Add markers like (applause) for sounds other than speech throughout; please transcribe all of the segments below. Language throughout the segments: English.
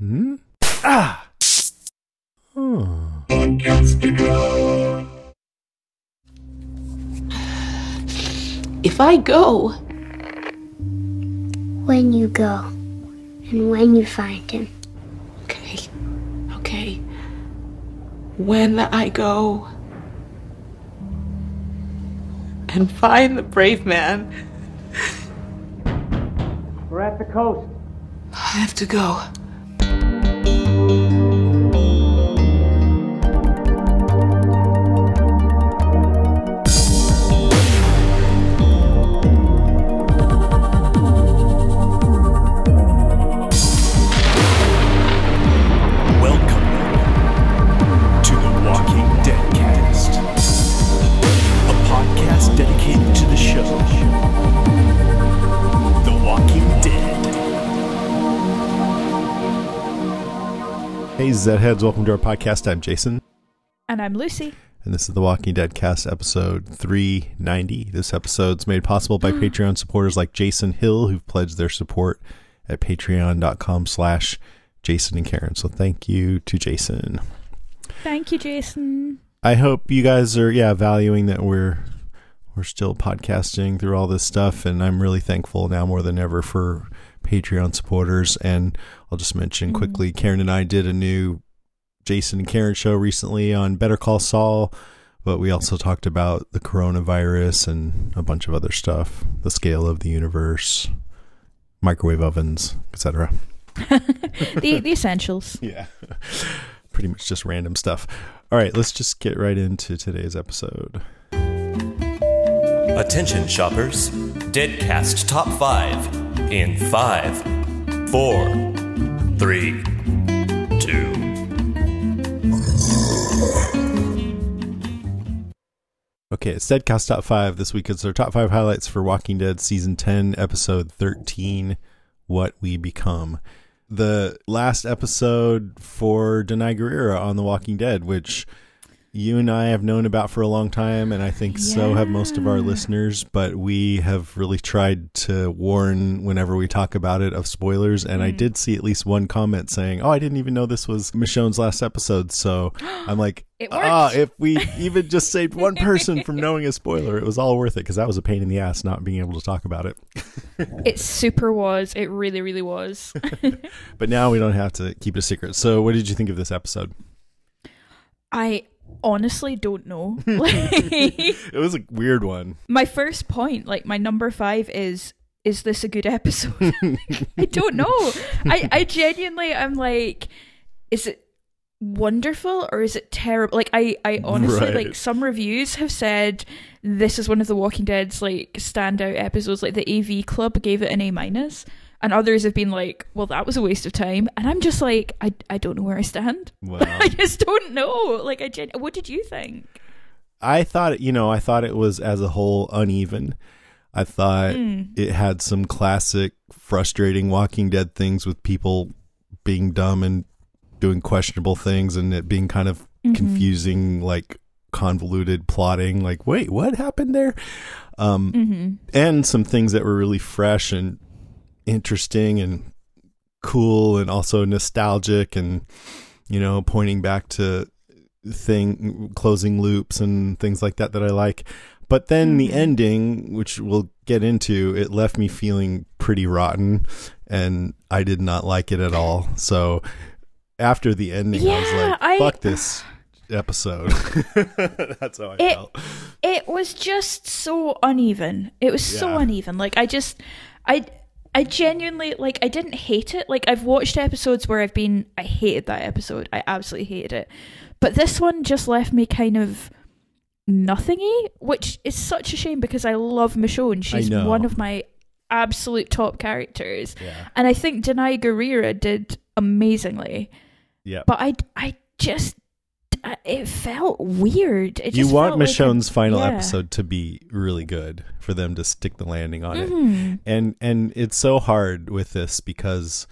Hmm? Ah! Oh. If I go, When you go, and when you find him. okay, okay. When I go and find the brave man, We're at the coast. I have to go. Hey, Zedheads, welcome to our podcast. I'm Jason, And I'm Lucy. and this is the Walking Dead cast episode 390. This episode's made possible by (gasps) Patreon supporters like Jason Hill, who've pledged their support at patreon.com slash Jason and Karen. So thank you to Jason. Thank you, Jason. I hope you guys are yeah valuing that we're we're still podcasting through all this stuff, and I'm really thankful now more than ever for Patreon supporters. And I'll just mention mm-hmm. quickly, Karen and I did a new Jason and Karen show recently on Better Call Saul, but we also talked about the coronavirus and a bunch of other stuff, the scale of the universe, microwave ovens, etc. (laughs) (laughs) The the essentials. Yeah. (laughs) Pretty much just random stuff. All right, let's just get right into today's episode. Attention, shoppers. Deadcast Top 5 in 5, 4, 3, 2. Okay, it's Deadcast Top 5. This week it's our top 5 highlights for Walking Dead Season 10, Episode 13 What We Become. The last episode for Danai Gurira on The Walking Dead, which you and I have known about for a long time, and I think so have most of our listeners, but we have really tried to warn whenever we talk about it of spoilers. And Mm. I did see at least one comment saying, Oh, I didn't even know this was Michonne's last episode. So I'm (gasps) like, Ah, if we even just saved one person from (laughs) knowing a spoiler, it was all worth it because that was a pain in the ass not being able to talk about it. (laughs) It super was. It really, really was. (laughs) But now we don't have to keep it a secret. So, what did you think of this episode? I honestly don't know. (laughs) It was a weird one. my first point, like my number five, is is this a good episode? (laughs) I don't know. I I genuinely I'm like, is it wonderful or is it terrible? Like I I honestly Right. like some reviews have said this is one of the Walking Dead's like standout episodes. Like the AV Club gave it an A minus. And others have been like, well, that was a waste of time. And I'm just like, I, I don't know where I stand. (laughs) Wow. I just don't know. Like, I gen- what did you think? I thought, you know, I thought it was as a whole uneven. I thought it had some classic frustrating Walking Dead things with people being dumb and doing questionable things and it being kind of confusing, like convoluted plotting. Like, wait, what happened there? Um, Mm-hmm. and some things that were really fresh and interesting and cool and also nostalgic and you know pointing back to thing closing loops and things like that that I like. But then the mm-hmm. ending which we'll get into it left me feeling pretty rotten and I did not like it at all. So after the ending I was Yeah, like I- fuck this episode. (laughs) That's how I It- felt. it was just so uneven. It was so uneven. Like I just I I genuinely like I didn't hate it. Like I've watched episodes where I've been I hated that episode. I absolutely hated it. But this one just left me kind of nothingy, which is such a shame because I love Michonne. She's one of my absolute top characters. Yeah. And I think Danai Gurira did amazingly. yeah But I I just It felt weird. It you want felt like a- Michonne's final yeah. episode to be really good for them to stick the landing on Mhm. it. And and it's so hard with this because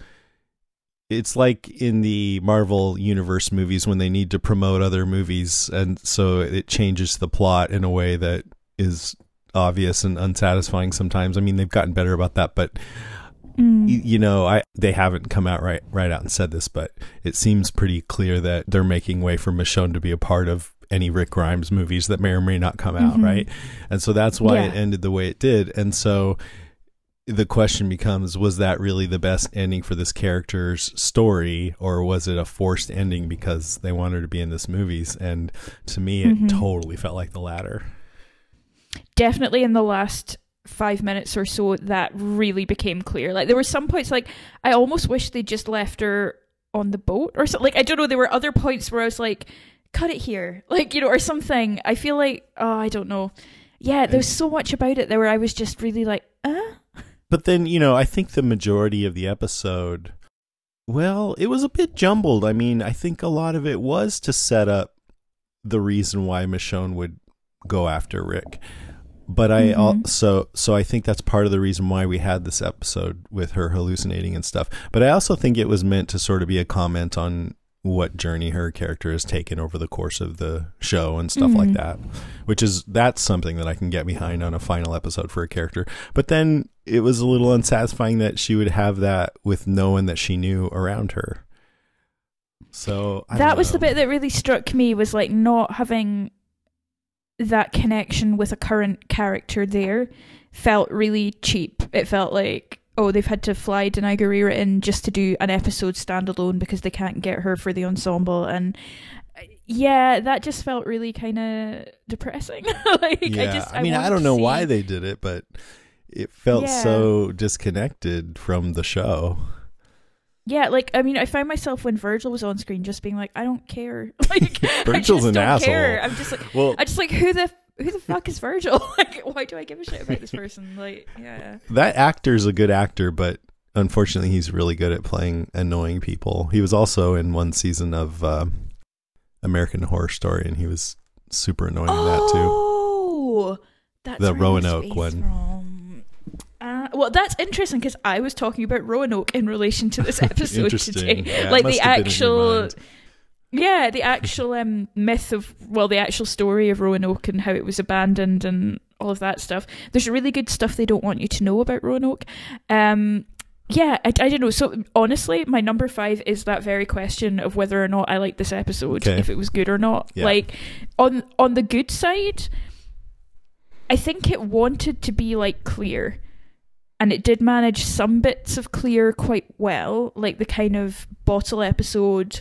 it's like in the Marvel universe movies when they need to promote other movies and so it changes the plot in a way that is obvious and unsatisfying sometimes. I mean, they've gotten better about that, but Mm. you know, I they haven't come out right right out and said this, but it seems pretty clear that they're making way for Michonne to be a part of any Rick Grimes movies that may or may not come out, Mhm. right? And so that's why it ended the way it did. And so the question becomes was that really the best ending for this character's story or was it a forced ending because they wanted to be in this movies and to me it Mhm. totally felt like the latter definitely in the last five minutes or so that really became clear like there were some points like i almost wish they just left her on the boat or something like i don't know there were other points where i was like cut it here (laughs) like you know or something i feel like oh i don't know yeah there was so much about it there where i was just really like uh (laughs) But then, you know, I think the majority of the episode, well, it was a bit jumbled. I mean, I think a lot of it was to set up the reason why Michonne would go after Rick. But I Mhm. also, so I think that's part of the reason why we had this episode with her hallucinating and stuff. But I also think it was meant to sort of be a comment on what journey her character has taken over the course of the show and stuff like Mhm. that which is that's something that I can get behind on a final episode for a character. But then it was a little unsatisfying that she would have that with no one that she knew around her. So I that was the bit that really struck me was like not having that connection with a current character there felt really cheap it felt like oh they've had to fly Danai Gurira in just to do an episode standalone because they can't get her for the ensemble and uh, yeah that just felt really kind of depressing (laughs) like yeah, i just I mean, I, want don't know see- why they did it, but it felt Yeah. so disconnected from the show. Yeah, like I mean, I find myself when Virgil was on screen just being like, I don't care. (laughs) Like (laughs) Virgil's an don't asshole. Care. I'm just like, Well, I just like who the who the fuck is Virgil? (laughs) like, why do I give a shit about this person? Like, yeah, that actor's a good actor, but unfortunately, he's really good at playing annoying people. He was also in one season of uh, American Horror Story, and he was super annoying in that too. Oh, that's The where I was Roanoke one. From. Well, that's interesting because I was talking about Roanoke in relation to this (laughs) episode today. Yeah, like the have been in your actual, yeah, the actual um, myth of well, the actual story of Roanoke and how it was abandoned and all of that stuff. There's really good stuff they don't want you to know about Roanoke. Um, yeah, I, I don't know. So honestly, my number five is that very question of whether or not I like this episode, Okay. if it was good or not. Yeah. Like on on the good side, I think it wanted to be like clear. And it did manage some bits of clear quite well, like the kind of bottle episode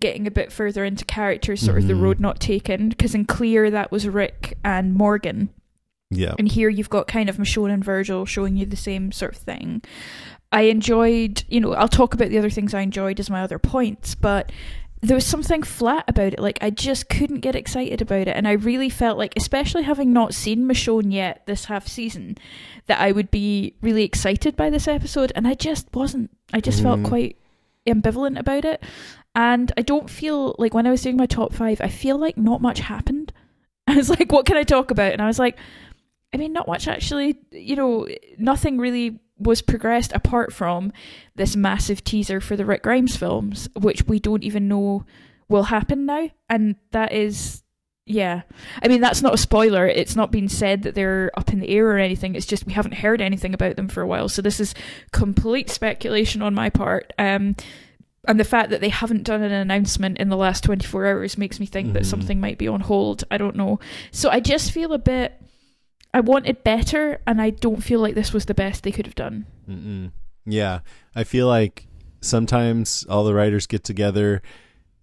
getting a bit further into characters, sort of the Mhm. road not taken. Because in Clear, that was Rick and Morgan. Yeah. And here you've got kind of Michonne and Virgil showing you the same sort of thing. I enjoyed, you know, I'll talk about the other things I enjoyed as my other points, but there was something flat about it. Like I just couldn't get excited about it, and I really felt like, especially having not seen Michonne yet this half season, that I would be really excited by this episode, and I just wasn't. I just felt Mhm. quite ambivalent about it, and I don't feel like when I was doing my top five, I feel like not much happened. (laughs) I was like, what can I talk about? And I was like, I mean, not much actually. You know, nothing really was progressed apart from this massive teaser for the Rick Grimes films, which we don't even know will happen now. And that is, yeah. I mean, that's not a spoiler. It's not been said that they're up in the air or anything. It's just we haven't heard anything about them for a while. So this is complete speculation on my part. Um, and the fact that they haven't done an announcement in the last 24 hours makes me think that Mhm. something might be on hold. I don't know. So I just feel a bit. I wanted better, and I don't feel like this was the best they could have done. Mm-mm. Yeah, I feel like sometimes all the writers get together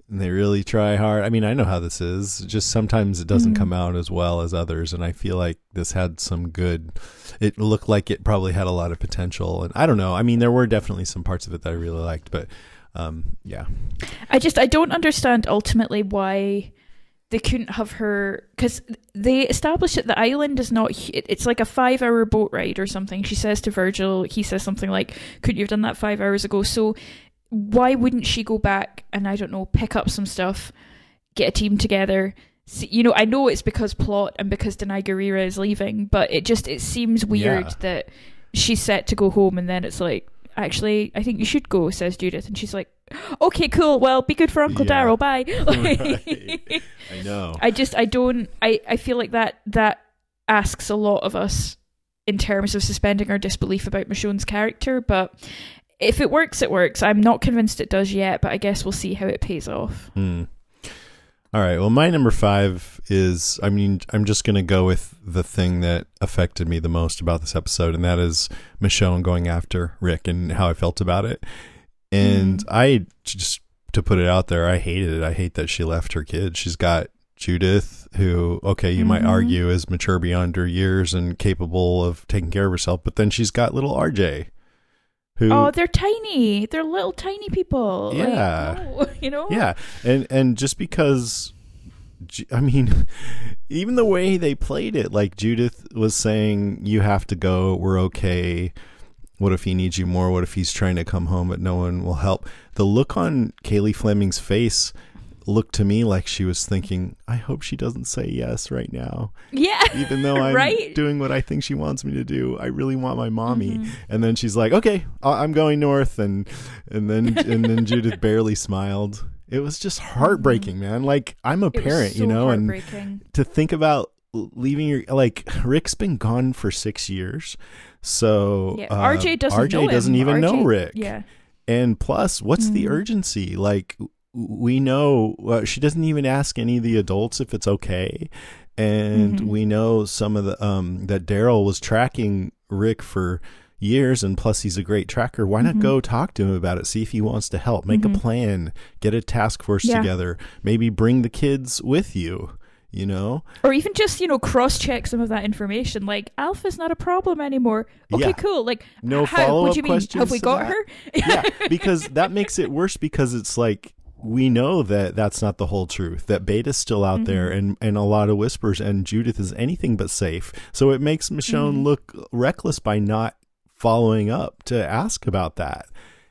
and they really try hard. I mean, I know how this is. Just sometimes it doesn't Mhm. come out as well as others, and I feel like this had some good. It looked like it probably had a lot of potential, and I don't know. I mean, there were definitely some parts of it that I really liked, but um, yeah, I just I don't understand ultimately why they couldn't have her because they established that the island is not it's like a five hour boat ride or something she says to virgil he says something like couldn't you have done that five hours ago so why wouldn't she go back and i don't know pick up some stuff get a team together See, you know i know it's because plot and because danai gurira is leaving but it just it seems weird Yeah. that she's set to go home and then it's like actually i think you should go says judith and she's like okay cool well be good for uncle Yeah. daryl bye (laughs) Right. I know. I just I don't I I feel like that that asks a lot of us in terms of suspending our disbelief about Michonne's character, but if it works, it works. I'm not convinced it does yet, but I guess we'll see how it pays off. Hmm. All right. Well, my number five is I mean, I'm just going to go with the thing that affected me the most about this episode, and that is Michonne going after Rick and how I felt about it. And I just, to put it out there, I hated it. I hate that she left her kid. She's got Judith, who, okay, you might Mhm. argue is mature beyond her years and capable of taking care of herself, but then she's got little RJ, who. Oh, they're tiny. They're little tiny people. Like, Yeah. no, (laughs) you know? Yeah, and and just because, I mean, (laughs) even the way they played it, like Judith was saying, "You have to go. We're okay." What if he needs you more? What if he's trying to come home but no one will help? The look on Cailey Fleming's face looked to me like she was thinking, "I hope she doesn't say yes right now." Yeah. even though (laughs) I'm Right? doing what I think she wants me to do, I really want my mommy. Mm-hmm. And then she's like, "Okay, I- I'm going north," and and then and then (laughs) Judith barely smiled. It was just heartbreaking, man. Like I'm a parent, you know, and to think about leaving your like Rick's been gone for six years, so Yeah. uh, RJ doesn't RJ doesn't even know Rick. Yeah. And plus, what's the Mhm. urgency? Like, we know uh, she doesn't even ask any of the adults if it's okay, and Mhm. we know some of the um that Daryl was tracking Rick for years, and plus he's a great tracker. Why not Mhm. go talk to him about it? See if he wants to help. Make Mhm. a plan. Get a task force Yeah. together. Maybe bring the kids with you. You know, Or even just, you know, cross check some of that information. Like, Alpha's not a problem anymore. Okay, Yeah. cool. Like, No how, follow-up what do you mean? questions Have we got that? her? yeah, because (laughs) that makes it worse because it's like we know that that's not the whole truth. That Beta's still out there, mm-hmm. and and a lot of whispers, and Judith is anything but safe. So it makes Michonne mm-hmm. look reckless by not following up to ask about that.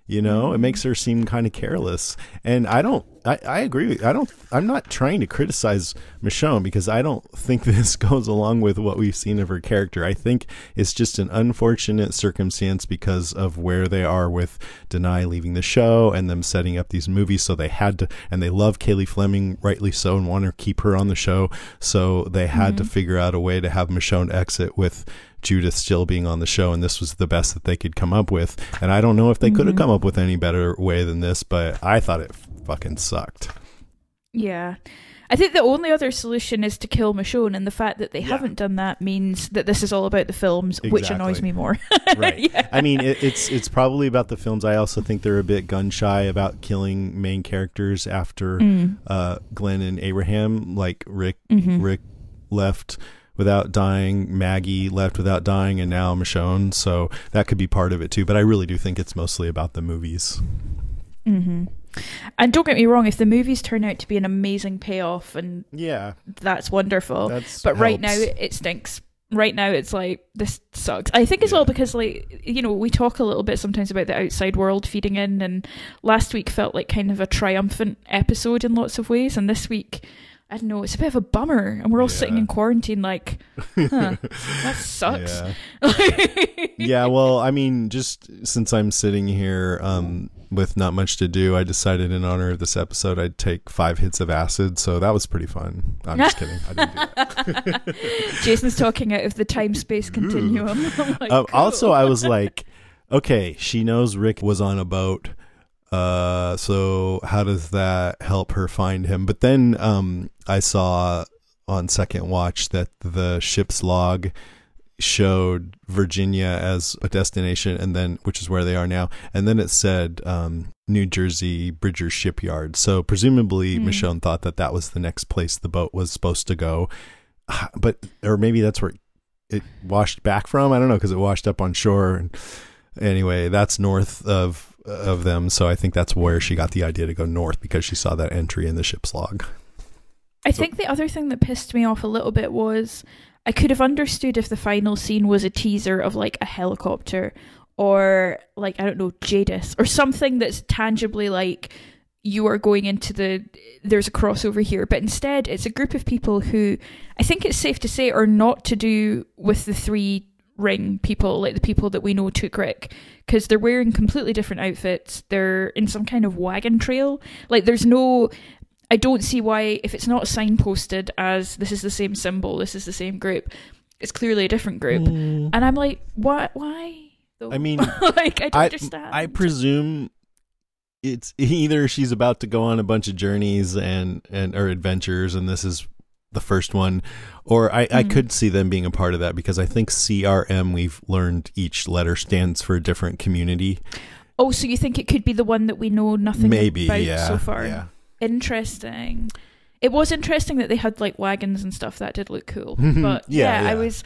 You know, it makes her seem kind of careless, and I don't. I, I agree. With, I don't. I'm not trying to criticize Michonne because I don't think (laughs) this goes along with what we've seen of her character. I think it's just an unfortunate circumstance because of where they are with Danai leaving the show and them setting up these movies. So they had to, and they love Cailey Fleming, rightly so, and want to keep her on the show. So they had to mm-hmm. figure out a way to have Michonne exit with Judith still being on the show, and this was the best that they could come up with. And I don't know if they could have come up with any better way than this, but I thought it fucking sucked. Yeah. I think the only other solution is to kill Michonne, and the fact that they haven't done that means that this is all about the films, which annoys me more. (laughs) right. (laughs) Yeah. I mean, it, it's it's probably about the films. I also think they're a bit gun shy about killing main characters after Mm. uh, Glenn and Abraham. Like Rick, Mhm. Rick left without dying. Maggie left without dying, and now Michonne. So that could be part of it too. But I really do think it's mostly about the movies. hmm And don't get me wrong, if the movies turn out to be an amazing payoff, and Yeah, that's wonderful. That's but right now, it, it stinks. Right now, it's like this sucks. I think as well because, like, you know, we talk a little bit sometimes about the outside world feeding in, and last week felt like kind of a triumphant episode in lots of ways, and this week. I don't know. It's a bit of a bummer, and we're all sitting in quarantine. Like, huh, (laughs) that sucks. Yeah. (laughs) yeah, well, I mean, just since I'm sitting here um, with not much to do, I decided in honor of this episode I'd take five hits of acid. So that was pretty fun. I'm just kidding. I didn't do that. (laughs) Jason's talking out of the time space continuum. Like, Um, cool. Also, I was like, okay, she knows Rick was on a boat. Uh, so how does that help her find him? But then um, I saw on second watch that the ship's log showed Virginia as a destination, and then which is where they are now, and then it said um, New Jersey Bridger Shipyard. So presumably, Michonne thought that that was the next place the boat was supposed to go, (sighs) but or maybe that's where it washed back from. I don't know because it washed up on shore. And anyway, that's north of of them, so I think that's where she got the idea to go north because she saw that entry in the ship's log. I think the other thing that pissed me off a little bit was I could have understood if the final scene was a teaser of like a helicopter or like I don't know Jadis or something that's tangibly like you are going into the there's a crossover here but instead it's a group of people who I think it's safe to say are not to do with the three ring people like the people that we know took Rick because they're wearing completely different outfits they're in some kind of wagon trail like there's no I don't see why, if it's not signposted as this is the same symbol, this is the same group, it's clearly a different group. And I'm like, what? Why? though? Mm. I mean, (laughs) like I don't I understand. I presume it's (laughs) either she's about to go on a bunch of journeys and and or adventures, and this is the first one, or I, I Mm. could see them being a part of that because I think CRM we've learned each letter stands for a different community. oh, so you think it could be the one that we know nothing Maybe, about yeah, so far? yeah. Interesting. It was interesting that they had like wagons and stuff. That did look cool. (laughs) But Yeah, yeah, I was.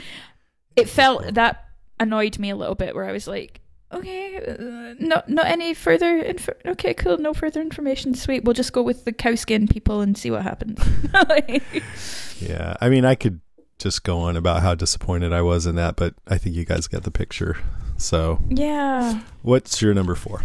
It felt that annoyed me a little bit. Where I was like, okay, uh, not not any further. Inf- okay, cool. No further information. Sweet. We'll just go with the cow skin people and see what happens. (laughs) Yeah, I mean, I could just go on about how disappointed I was in that, but I think you guys get the picture. So, yeah. what's your number four?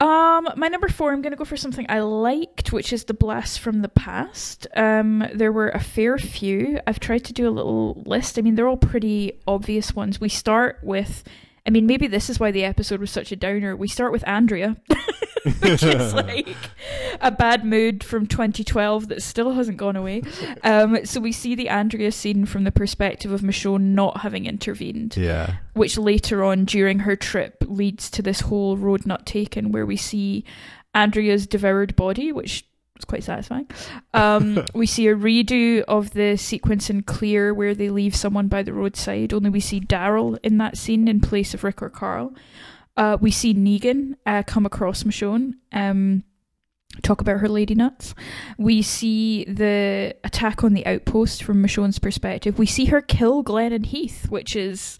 Um, my number four, I'm gonna go for something I liked, which is the blast from the past. Um, there were a fair few. I've tried to do a little list. I mean, they're all pretty obvious ones. We start with, I mean, maybe this is why the episode was such a downer. We start with Andrea, (laughs) which is (laughs) like a bad mood from 2012 that still hasn't gone away. Um, so we see the Andrea scene from the perspective of Michonne not having intervened Yeah, which later on during her trip leads to this whole road not taken where we see Andrea's devoured body, which was quite satisfying. Um, (laughs) we see a redo of the sequence in Clear where they leave someone by the roadside, only we see Daryl in that scene in place of Rick or Carl. Uh, we see Negan uh, come across Michonne. Um, talk about her lady nuts. We see the attack on the outpost from Michonne's perspective. We see her kill Glenn and Heath, which is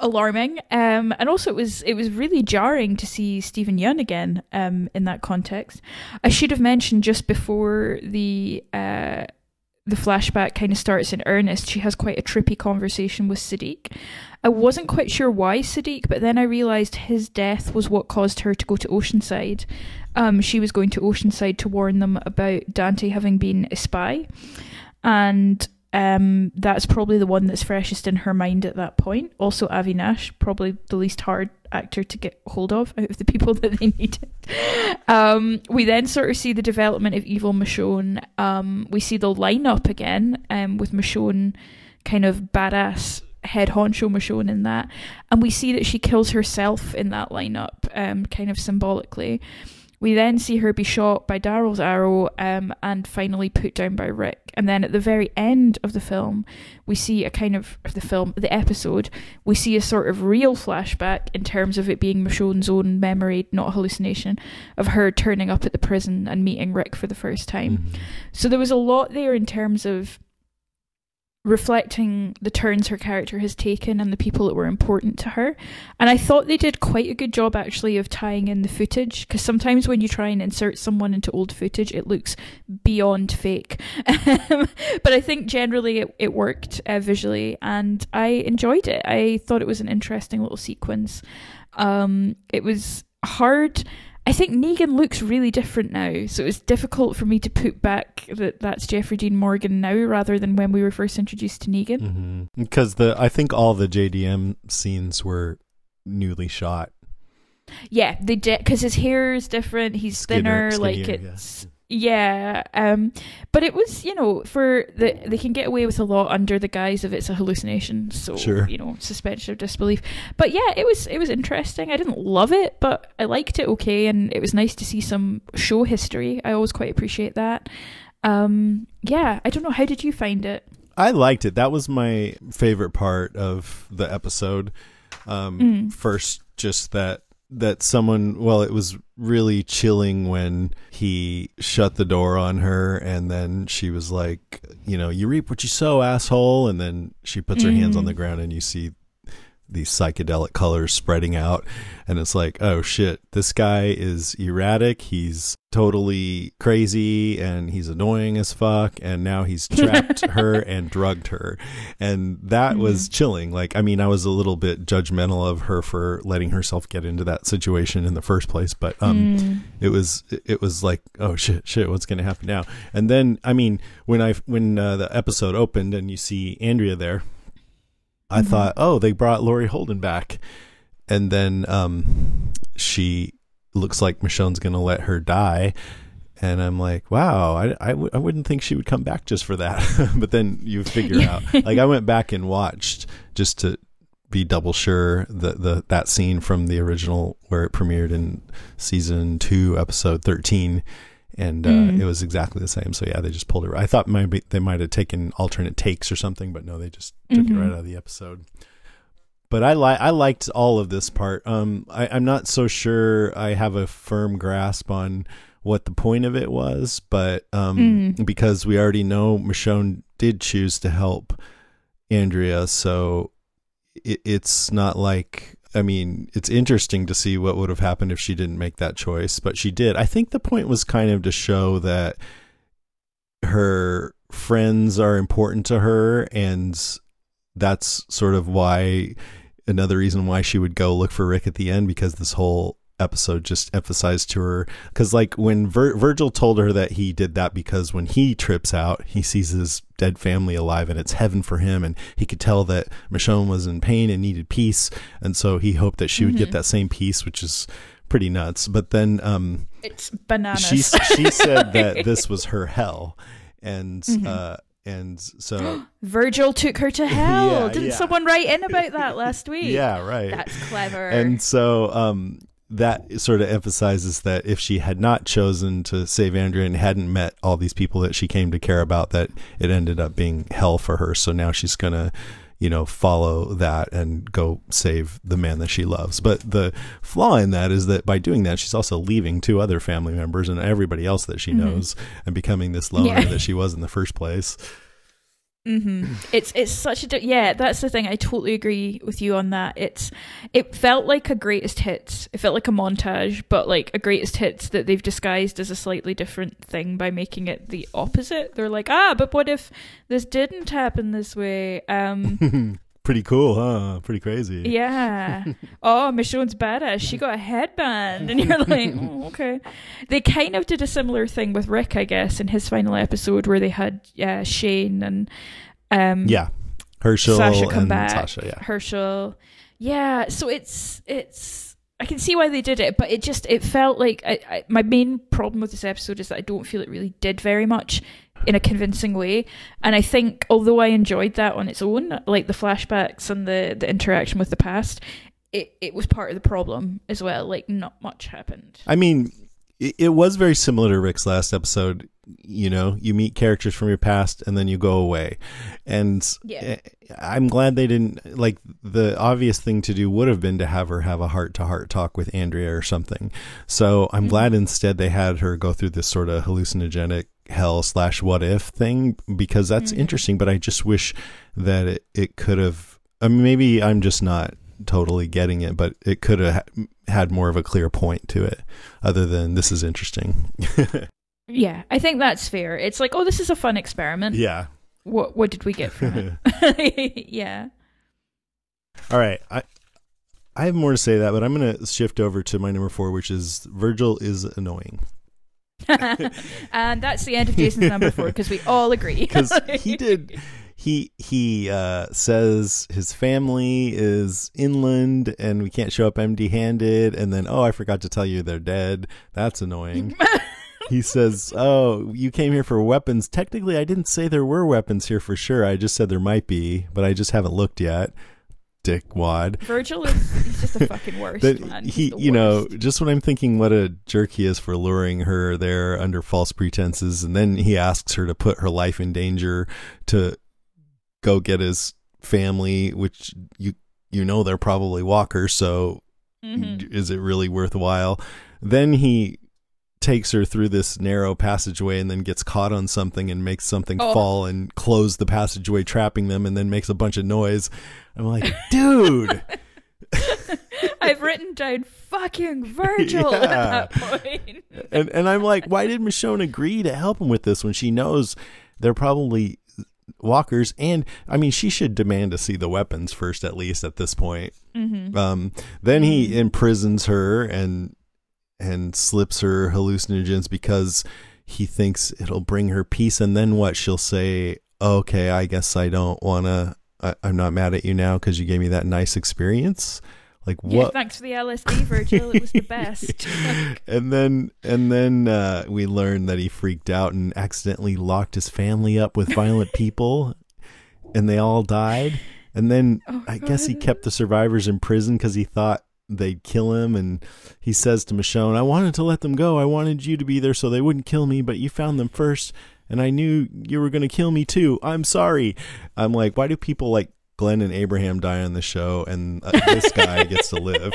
alarming. Um, and also it was it was really jarring to see Steven Yeun again um, in that context. I should have mentioned just before the uh, the flashback kind of starts in earnest, she has quite a trippy conversation with Sadiq. I wasn't quite sure why Sadiq, but then I realised his death was what caused her to go to Oceanside. Um, she was going to Oceanside to warn them about Dante having been a spy. And um, that's probably the one that's freshest in her mind at that point. Also, Avi Nash, probably the least hard actor to get hold of out of the people (laughs) that they needed. Um, we then sort of see the development of Evil Michonne. Um, we see the lineup again um, with Michonne kind of badass head honcho Michonne in that. And we see that she kills herself in that lineup, um, kind of symbolically. We then see her be shot by Daryl's arrow um, and finally put down by Rick. And then at the very end of the film, we see a kind of, of the film, the episode, we see a sort of real flashback in terms of it being Michonne's own memory, not a hallucination, of her turning up at the prison and meeting Rick for the first time. So there was a lot there in terms of reflecting the turns her character has taken and the people that were important to her. And I thought they did quite a good job actually of tying in the footage because sometimes when you try and insert someone into old footage, it looks beyond fake. (laughs) but I think generally it, it worked uh, visually and I enjoyed it. I thought it was an interesting little sequence. Um, it was hard. I think Negan looks really different now, so it's difficult for me to put back that that's Jeffrey Dean Morgan now rather than when we were first introduced to Negan. Mm-hmm. because the I think all the JDM scenes were newly shot. Yeah, they did because his hair is different. He's Skinner- thinner, like skinnier, yeah. it's yeah. Yeah, um, but it was you know for the they can get away with a lot under the guise of it's a hallucination. So Sure. you know suspension of disbelief. But yeah, it was it was interesting. I didn't love it, but I liked it okay, and it was nice to see some show history. I always quite appreciate that. Um, yeah, I don't know. How did you find it? I liked it. That was my favorite part of the episode. Um, Mm. First, just that that someone. Well, it was really chilling when he shut the door on her, and then she was like, "You know, you reap what you sow, asshole." And then she puts her hands on the mm. ground, and you see these psychedelic colors spreading out. And it's like oh shit this guy is erratic. He's totally crazy and he's annoying as fuck. And now he's (laughs) trapped her and drugged her. And that was chilling. Like i mean i was a little bit judgmental of her for letting herself get into that situation in the first place. But um it was it was like oh shit shit what's gonna happen now? And then i mean when i when uh, the episode opened and you see andrea there I thought, oh, they brought Laurie Holden back, and then um, she looks like Michonne's gonna let her die, and I'm like, wow, I, I, w- I wouldn't think she would come back just for that. (laughs) but then you figure out, like, I went back and watched just to be double sure that the that scene from the original where it premiered in season two, episode thirteen, and uh, Mm. it was exactly the same. So yeah, they just pulled it. I thought maybe they might have taken alternate takes or something, but no, they just took Mhm. it right out of the episode. But I like I liked all of this part. Um, I, I'm not so sure I have a firm grasp on what the point of it was, but um, Mm. because we already know Michonne did choose to help Andrea, so it, it's not like I mean, it's interesting to see what would have happened if she didn't make that choice, but she did. I think the point was kind of to show that her friends are important to her and that's sort of why another reason why she would go look for Rick at the end because this whole episode just emphasized to her because like when Vir- Virgil told her that he did that because when he trips out he sees his dead family alive and it's heaven for him and he could tell that Michonne was in pain and needed peace and so he hoped that she would get that same peace which is pretty nuts but then um It's bananas. she she said (laughs) that this was her hell and Mm-hmm. uh and so (gasps) Virgil took her to hell. (laughs) Yeah, Didn't yeah. someone write in about that last week? (laughs) yeah right That's clever. and so um that sort of emphasizes that if she had not chosen to save Andrea and hadn't met all these people that she came to care about that it ended up being hell for her so now she's gonna you know follow that and go save the man that she loves but the flaw in that is that by doing that she's also leaving two other family members and everybody else that she knows and becoming this loner Mm-hmm. Yeah. that she was in the first place hmm It's it's such a yeah. That's the thing. I totally agree with you on that. It's it felt like a greatest hits. It felt like a montage, but like a greatest hits that they've disguised as a slightly different thing by making it the opposite. They're like, ah, but what if this didn't happen this way? Um, (laughs) pretty cool huh pretty crazy yeah. (laughs) Oh, Michonne's badass. She got a headband, and you're like, (laughs) oh, okay. They kind of did a similar thing with Rick, I guess, in his final episode where they had uh, Shane and um, yeah Hershel Sasha come and back. Sasha yeah Hershel. Yeah, so it's it's I can see why they did it, but it just it felt like I, I, my main problem with this episode is that I don't feel it really did very much in a convincing way. And I think although I enjoyed that on its own, like the flashbacks and the the interaction with the past, it it was part of the problem as well. Like not much happened. I mean, it, it was very similar to Rick's last episode. You know, you meet characters from your past and then you go away. And Yeah. eh, I'm glad they didn't like the obvious thing to do would have been to have her have a heart to heart talk with Andrea or something. So I'm glad instead they had her go through this sort of hallucinogenic hell slash what if thing because that's mm-hmm. interesting. But I just wish that it, it could have. I mean, maybe I'm just not totally getting it, but it could have had more of a clear point to it, other than this is interesting. (laughs) Yeah, I think that's fair. It's like, oh, this is a fun experiment. yeah. What what did we get from it? (laughs) (laughs) yeah. All right. I I have more to say that, but I'm going to shift over to my number four, which is Virgil is annoying (laughs) and that's the end of Jason's number four because we all agree. (laughs) because (laughs) he did. He he uh, says his family is inland and we can't show up empty handed, and then oh I forgot to tell you they're dead. That's annoying. he says, "Oh, you came here for weapons. Technically, I didn't say there were weapons here for sure. I just said there might be, but I just haven't looked yet." Dick wad. Virgil is he's just the (laughs) fucking worst, That man. He's he, you know, just when I'm thinking what a jerk he is for luring her there under false pretenses, and then he asks her to put her life in danger to go get his family, which you you know they're probably walkers, so Mhm. is it really worthwhile? Then he takes her through this narrow passageway and then gets caught on something and makes something Oh. fall and close the passageway trapping them and then makes a bunch of noise. I'm like, dude. (laughs) (laughs) I've written down fucking Virgil Yeah. at that point. and and I'm like, why did Michonne agree to help him with this when she knows they're probably walkers? And I mean, she should demand to see the weapons first, at least at this point. Um, then he imprisons her and and slips her hallucinogens because he thinks it'll bring her peace. And then what? She'll say, "Okay, I guess I don't want to. I'm not mad at you now because you gave me that nice experience." Like Yeah, what? thanks for the LSD, Virgil. It was the best. (laughs) and then and then uh, we learned that he freaked out and accidentally locked his family up with violent people, and they all died. And then Oh, I guess he kept the survivors in prison because he thought they'd kill him. And he says to Michonne, "I wanted to let them go. I wanted you to be there so they wouldn't kill me, but you found them first, and I knew you were going to kill me too. I'm sorry." I'm like, why do people like Glenn and Abraham die on the show, and uh, this guy (laughs) gets to live?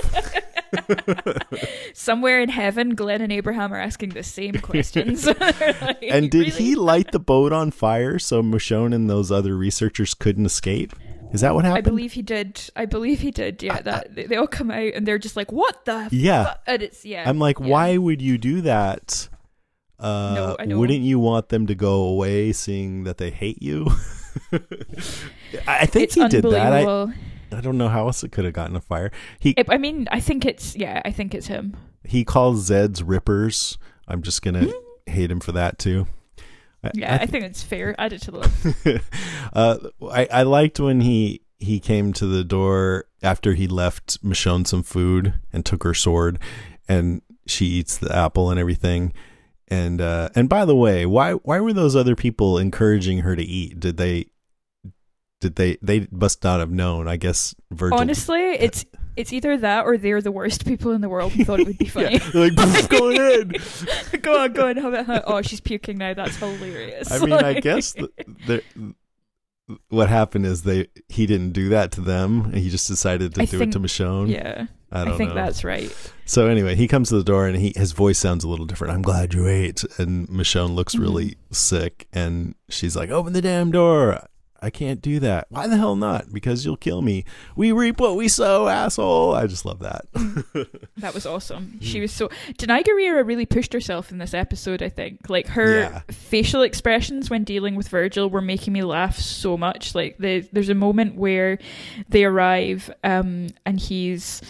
(laughs) Somewhere in heaven, Glenn and Abraham are asking the same questions. (laughs) Like, And did really? he light the boat on fire so Michonne and those other researchers couldn't escape? Is that what happened? I believe he did. I believe he did. Yeah, that they, all come out and they're just like, "What the?" Yeah. fu-" And it's yeah. I'm like, yeah. why would you do that? Uh, No, wouldn't you want them to go away, seeing that they hate you? (laughs) I think It's he did that. I. I don't know how else it could have gotten a fire. He I mean, I think it's yeah. I think it's him. he calls Zed's rippers. I'm just gonna hate him for that too. I- Yeah, I, think it's fair. I did to the list. (laughs) uh, I, I liked when he he came to the door after he left Michonne some food and took her sword, and she eats the apple and everything. And uh, and by the way, why why were those other people encouraging her to eat? Did they did they they must not have known? I guess Virgil. Honestly, it's it's either that or they're the worst (laughs) people in the world and thought it would be (laughs) funny. yeah, they're like "Pff, going (laughs) in. go on, go on. Have it. huh? Oh, she's puking now. That's hilarious. I mean, I guess the, the, what happened is they he didn't do that to them. He just decided to I do think- it to Michonne. Yeah, I I, don't know. I think know. that's right. So anyway, he comes to the door and he his voice sounds a little different. I'm glad you ate. And Michonne looks Mm-hmm. really sick and she's like, "Open the damn door." I can't do that. Why the hell not? Because you'll kill me. We reap what we sow, asshole. I just love that. (laughs) That was awesome. She was so. Danai Gurira really pushed herself in this episode. I think, like her Yeah. facial expressions when dealing with Virgil were making me laugh so much. Like the, there's a moment where they arrive, um, and he's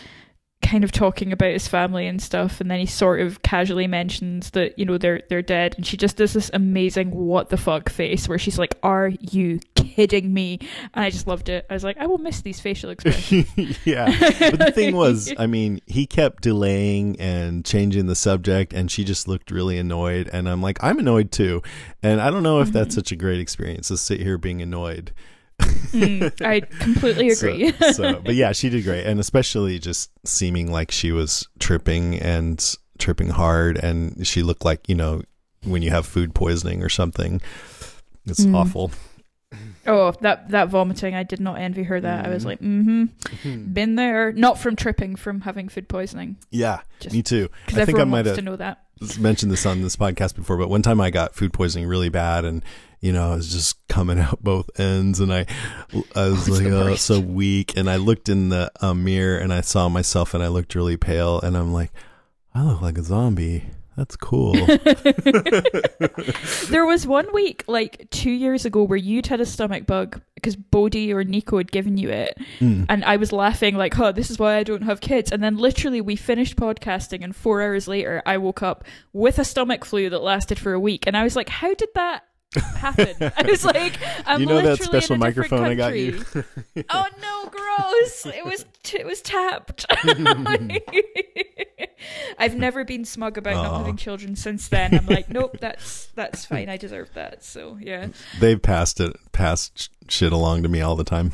kind of talking about his family and stuff, and then he sort of casually mentions that you know they're they're dead, and she just does this amazing what the fuck face where she's like, "Are you kidding me?" And I just loved it. I was like, I will miss these facial (laughs) expressions. yeah. But the thing was, I mean, he kept delaying and changing the subject, and she just looked really annoyed. And I'm like, I'm annoyed too. And I don't know if Mm-hmm. that's such a great experience to sit here being annoyed. Mm, I (laughs) completely agree. So, (laughs) but yeah, she did great, and especially just seeming like she was tripping and tripping hard, and she looked like you know when you have food poisoning or something. It's Mm. awful. Oh, that that vomiting! I did not envy her. That I was like, mm-hmm, been there. Not from tripping, from having food poisoning. Yeah, Just me too. Because I think I everyone might wants have to know that. mentioned this on this podcast before, but one time I got food poisoning really bad, and you know I was just coming (laughs) out both ends, and I I was like oh, so weak, and I looked in the um, mirror and I saw myself, and I looked really pale, and I'm like, I look like a zombie. That's cool. (laughs) (laughs) There was one week, like two years ago, where you'd had a stomach bug because Bodie or Nico had given you it, Mm. and I was laughing like, "Oh, this is why I don't have kids." And then literally, we finished podcasting, and four hours later, I woke up with a stomach flu that lasted for a week, and I was like, "How did that?" Happen (laughs) I was like, I'm you know that special microphone I got you? (laughs) oh no, gross! It was t- it was tapped. (laughs) I've never been smug about not having children since then. I'm like, nope, that's that's fine. I deserve that. So yeah. They've passed it, passed shit along to me all the time.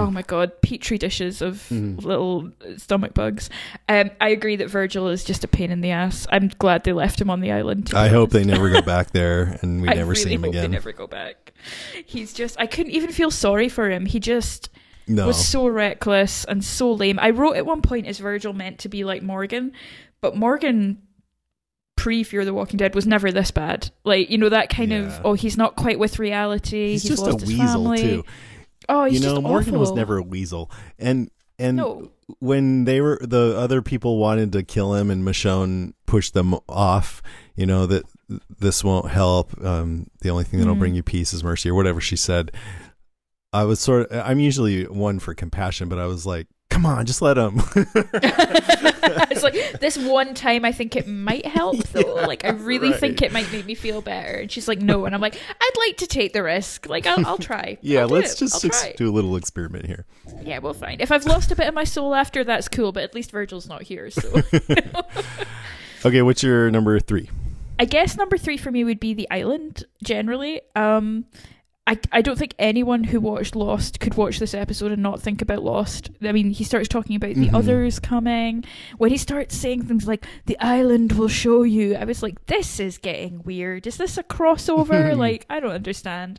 Oh my god, petri dishes of Mm. little stomach bugs. Um, I agree that Virgil is just a pain in the ass. I'm glad they left him on the island. I hope they never go back there, and we (laughs) I never really see him They again. never go back. He's just. I couldn't even feel sorry for him. He just no, was so reckless and so lame. I wrote at one point, is Virgil meant to be like Morgan? But Morgan pre Fear the Walking Dead was never this bad. Like, you know, that kind Yeah. of, oh, he's not quite with reality. he's, He's, just a lost his weasel family. too. Oh, he's you know, Morgan was never a weasel, and and No. when they were the other people wanted to kill him, and Michonne pushed them off. You know that this won't help. Um, the only thing that'll Mhm. bring you peace is mercy, or whatever she said. I was sort of. I'm usually one for compassion, but I was like, come on, just let him. (laughs) it's like this one time I think it might help (laughs) though. like I really think it might make me feel better. And she's like, no, and I'm like, I'd like to take the risk. Like I'll, I'll try. (laughs) yeah, I'll let's just ex- do a little experiment here. Yeah, we'll find. If I've lost a bit of my soul after, that's cool. But at least Virgil's not here, so. Okay, what's your number three? I guess number three for me would be the island. Generally, um, I I don't think anyone who watched Lost could watch this episode and not think about Lost. I mean, he starts talking about the Mhm. others coming. When he starts saying things like "the island will show you," I was like, "This is getting weird. Is this a crossover? (laughs) like, I don't understand."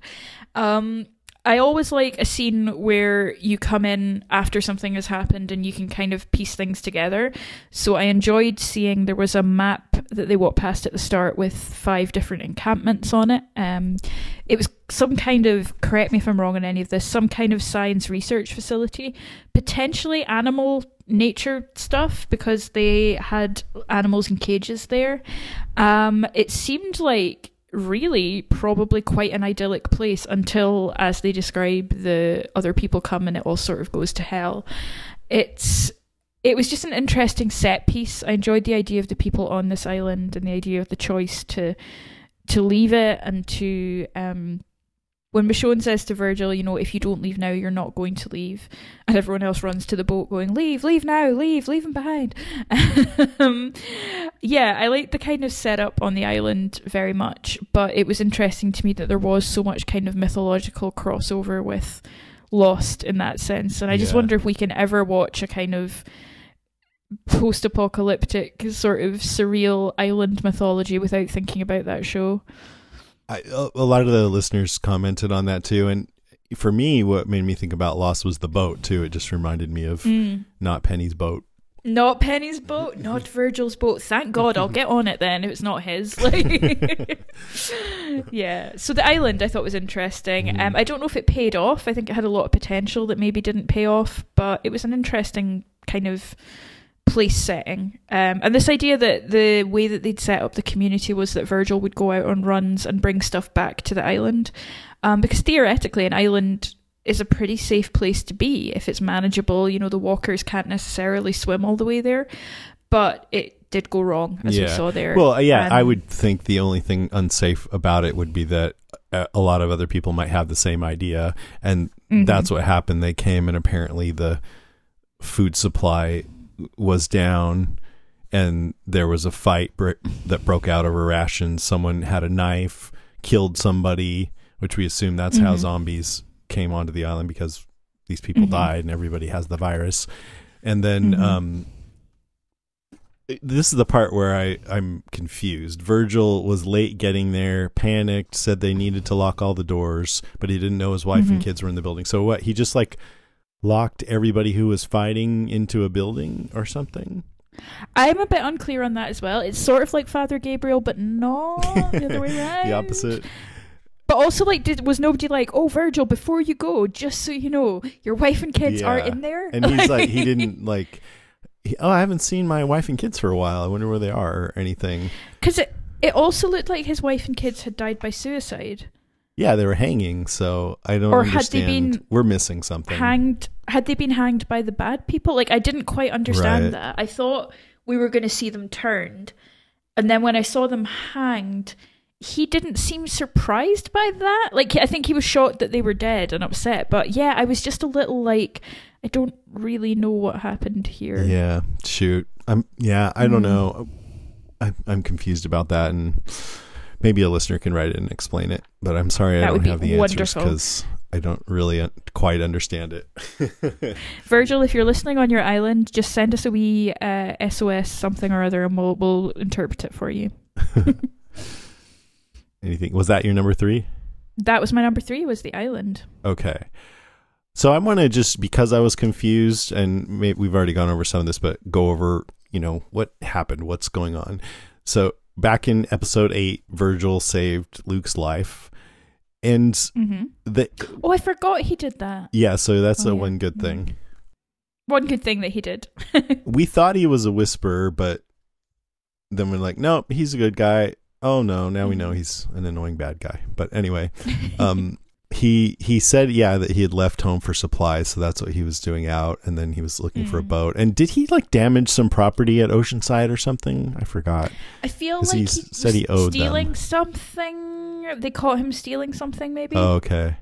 Um, I always like a scene where you come in after something has happened and you can kind of piece things together. So I enjoyed seeing there was a map that they walked past at the start with five different encampments on it. Um, it was some kind of, correct me if I'm wrong on any of this, some kind of science research facility, potentially animal nature stuff because they had animals in cages there. Um, it seemed like really probably quite an idyllic place until as they describe the other people come and it all sort of goes to hell. It's it was just an interesting set piece. I enjoyed the idea of the people on this island and the idea of the choice to to leave it and to um when Michonne says to Virgil, you know, if you don't leave now, you're not going to leave, and everyone else runs to the boat going, leave, leave now, leave, leave him behind. (laughs) um, yeah, I like the kind of setup on the island very much, but it was interesting to me that there was so much kind of mythological crossover with Lost in that sense, and I just Yeah. wonder if we can ever watch a kind of post-apocalyptic sort of surreal island mythology without thinking about that show. I, a lot of the listeners commented on that too, and for me, what made me think about Lost was the boat too. It just reminded me of Mm. not Penny's boat. Not Penny's boat, not (laughs) Virgil's boat. Thank God, I'll get on it then if it's not his. (laughs) Like, (laughs) yeah. So the island I thought was interesting. Um, I don't know if it paid off. I think it had a lot of potential that maybe didn't pay off, but it was an interesting kind of place setting. Um, and this idea that the way that they'd set up the community was that Virgil would go out on runs and bring stuff back to the island, um, because theoretically an island is a pretty safe place to be if it's manageable. You know, the walkers can't necessarily swim all the way there, but it did go wrong as we saw there. Well, yeah, I Um, would think the only thing unsafe about it would be that a a lot of other people might have the same idea, and Mhm. that's what happened. They came, and apparently the food supply was down, and there was a fight br- that broke out over rations. Someone had a knife, killed somebody, which we assume that's how Mhm. zombies came onto the island because these people Mhm. died and everybody has the virus. And then Mhm. um, this is the part where I, I'm confused. Virgil was late getting there, panicked, said they needed to lock all the doors, but he didn't know his wife and Mhm. kids were in the building. So what? He just like locked everybody who was fighting into a building or something? I'm a bit unclear on that as well. It's sort of like Father Gabriel, but not the other way (laughs) around. the opposite. But also, like, did was nobody like, oh, Virgil, before you go, just so you know, your wife and kids are in there? And he's like, he (laughs) didn't like, he, oh, I haven't seen my wife and kids for a while. I wonder where they are or anything. Because it, it also looked like his wife and kids had died by suicide. Yeah, they were hanging, so I don't Or had they understand. been we're missing something. Hanged, had they been hanged by the bad people? Like, I didn't quite understand Right. that. I thought we were going to see them turned. And then when I saw them hanged, he didn't seem surprised by that. Like, I think he was shocked that they were dead and upset. But yeah, I was just a little like, I don't really know what happened here. Yeah, shoot. I'm yeah, I don't Hmm. know. I, I'm confused about that, and maybe a listener can write it and explain it. But I'm sorry I don't have the answers because I don't really un- quite understand it. (laughs) Virgil, if you're listening on your island, just send us a wee uh, SOS something or other, and we'll we'll interpret it for you. (laughs) Anything? Was that your number three? That was my number three. Was the island? Okay. So I want to just because I was confused, and maybe we've already gone over some of this, but go over you know what happened, what's going on. So back in episode eight, Virgil saved Luke's life, and hmm the Oh, I forgot he did that. yeah. So that's Oh, a yeah. one good thing. One good thing that he did. (laughs) we thought he was a whisperer, but then we're like, nope, he's a good guy. Oh no, now we know he's an annoying bad guy. But anyway, um, (laughs) he he said yeah that he had left home for supplies, so that's what he was doing out, and then he was looking for a boat. And did he like damage some property at Oceanside or something? I forgot. I feel like he he said he owed them. stealing something. They caught him stealing something, maybe. Oh, okay.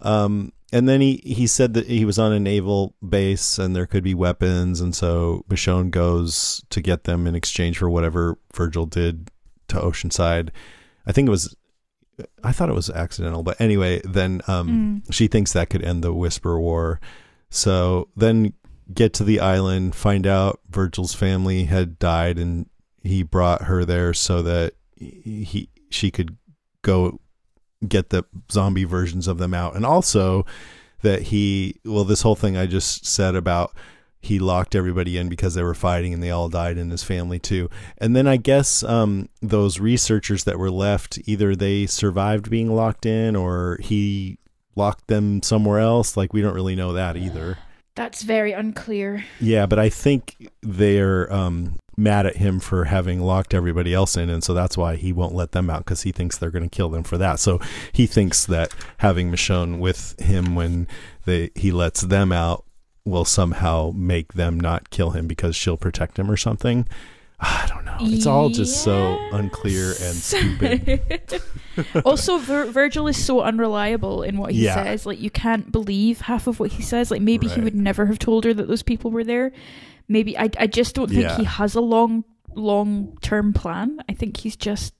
Um, and then he, he said that he was on a naval base and there could be weapons, and so Michonne goes to get them in exchange for whatever Virgil did to Oceanside. I think it was, I thought it was accidental, but anyway, then um, she thinks that could end the Whisper War. So then get to the island, find out Virgil's family had died, and he brought her there so that he she could go get the zombie versions of them out and also that he well this whole thing i just said about he locked everybody in because they were fighting and they all died in his family too. And then i guess um, those researchers that were left either they survived being locked in or he locked them somewhere else. Like we don't really know that either. That's very unclear. yeah but i think they're um, mad at him for having locked everybody else in and so that's why he won't let them out because he thinks they're going to kill them for that. So he thinks that having michonne with him when they he lets them out will somehow make them not kill him because she'll protect him or something (sighs) i don't know it's all just so unclear and (laughs) stupid (laughs) also, Vir- Virgil is so unreliable in what he Yeah. says. Like, you can't believe half of what he says. Like, maybe he would never have told her that those people were there. Maybe I, I just don't think Yeah. he has a long, long term plan. I think he's just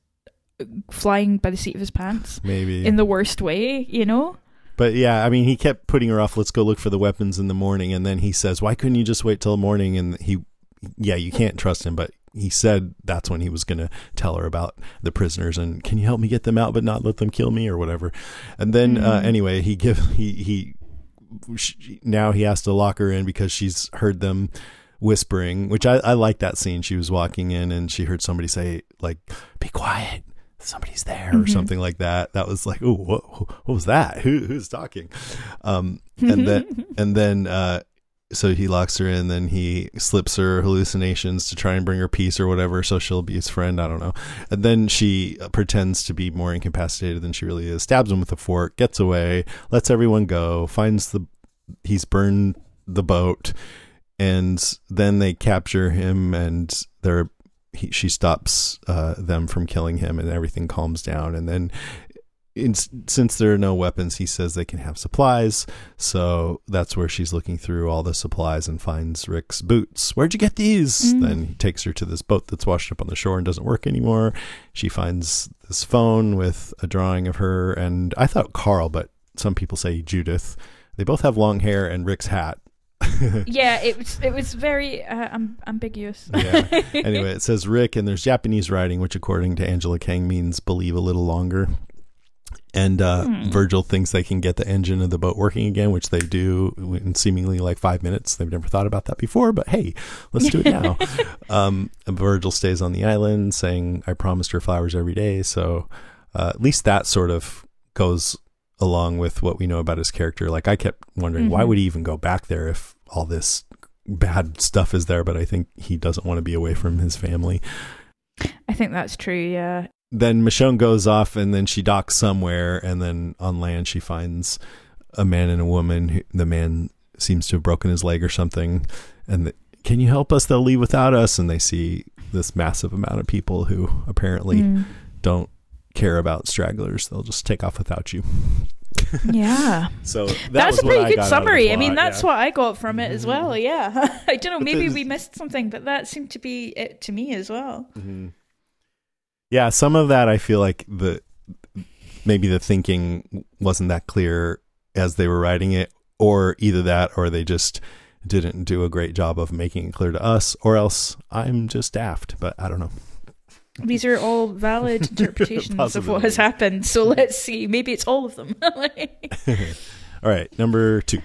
flying by the seat of his pants maybe in the worst way. You know? But yeah, I mean, he kept putting her off. Let's go look for the weapons in the morning, and then he says, "Why couldn't you just wait till morning?" And he, yeah, you can't trust him, but he said that's when he was going to tell her about the prisoners and can you help me get them out, but not let them kill me or whatever. And then uh, anyway, he give he he she, now he has to lock her in because she's heard them whispering, which I, I like that scene. She was walking in and she heard somebody say like, "Be quiet." Somebody's there or something like that. That was like, oh, what, what was that? Who, who's talking? Um, and then, (laughs) and then, uh, so he locks her in, then he slips her hallucinations to try and bring her peace or whatever, so she'll be his friend. I don't know. And then she uh, pretends to be more incapacitated than she really is, stabs him with a fork, gets away, lets everyone go, finds the he's burned the boat, and then they capture him, and they're he, she stops uh, them from killing him, and everything calms down, and then in, since there are no weapons, he says they can have supplies. So that's where she's looking through all the supplies and finds Rick's boots. Where'd you get these? Then he takes her to this boat that's washed up on the shore and doesn't work anymore. She finds this phone with a drawing of her, and I thought Carl, but some people say Judith. They both have long hair and Rick's hat. (laughs) yeah, it was it was very uh, um, ambiguous. Yeah. (laughs) anyway, it says Rick, and there's Japanese writing, which according to Angela Kang means believe a little longer. And uh, Virgil thinks they can get the engine of the boat working again, which they do in seemingly like five minutes. They've never thought about that before, but hey, let's do it now. (laughs) um, Virgil stays on the island saying, I promised her flowers every day. So uh, at least that sort of goes along with what we know about his character. Like I kept wondering, why would he even go back there if all this bad stuff is there? But I think he doesn't want to be away from his family. I think that's true. Yeah, then Michonne goes off and then she docks somewhere and then on land she finds a man and a woman who, the man seems to have broken his leg or something and the, can you help us they'll leave without us and they see this massive amount of people who apparently Mm. don't care about stragglers they'll just take off without you (laughs) yeah. (laughs) so that that's was a pretty I good got out of the summary. I mean, that's yeah. Mm-hmm. what I got from it as well. Yeah. (laughs) I don't know. But Maybe we missed something, but that seemed to be it to me as well. yeah some of that i feel like the maybe the thinking wasn't that clear as they were writing it or either that or they just didn't do a great job of making it clear to us or else i'm just daft but i don't know These are all valid (laughs) interpretations of what has happened. So let's see. Maybe it's all of them. (laughs) (laughs) all right number two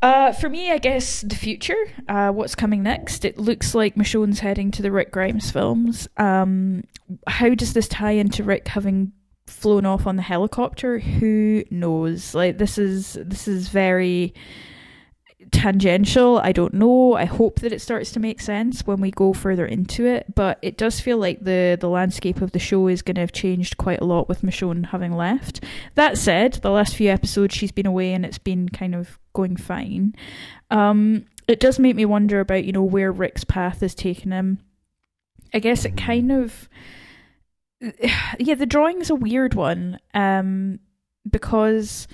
Uh, for me, I guess the future. Uh, what's coming next? It looks like Michonne's heading to the Rick Grimes films. Um, how does this tie into Rick having flown off on the helicopter? Who knows? Like this is this is very tangential. I don't know. I hope that it starts to make sense when we go further into it. But it does feel like the the landscape of the show is going to have changed quite a lot with Michonne having left. That said, the last few episodes she's been away and it's been kind of going fine. Um, it does make me wonder about you know where Rick's path is taking him. I guess it kind of (sighs) yeah the drawing is a weird one um because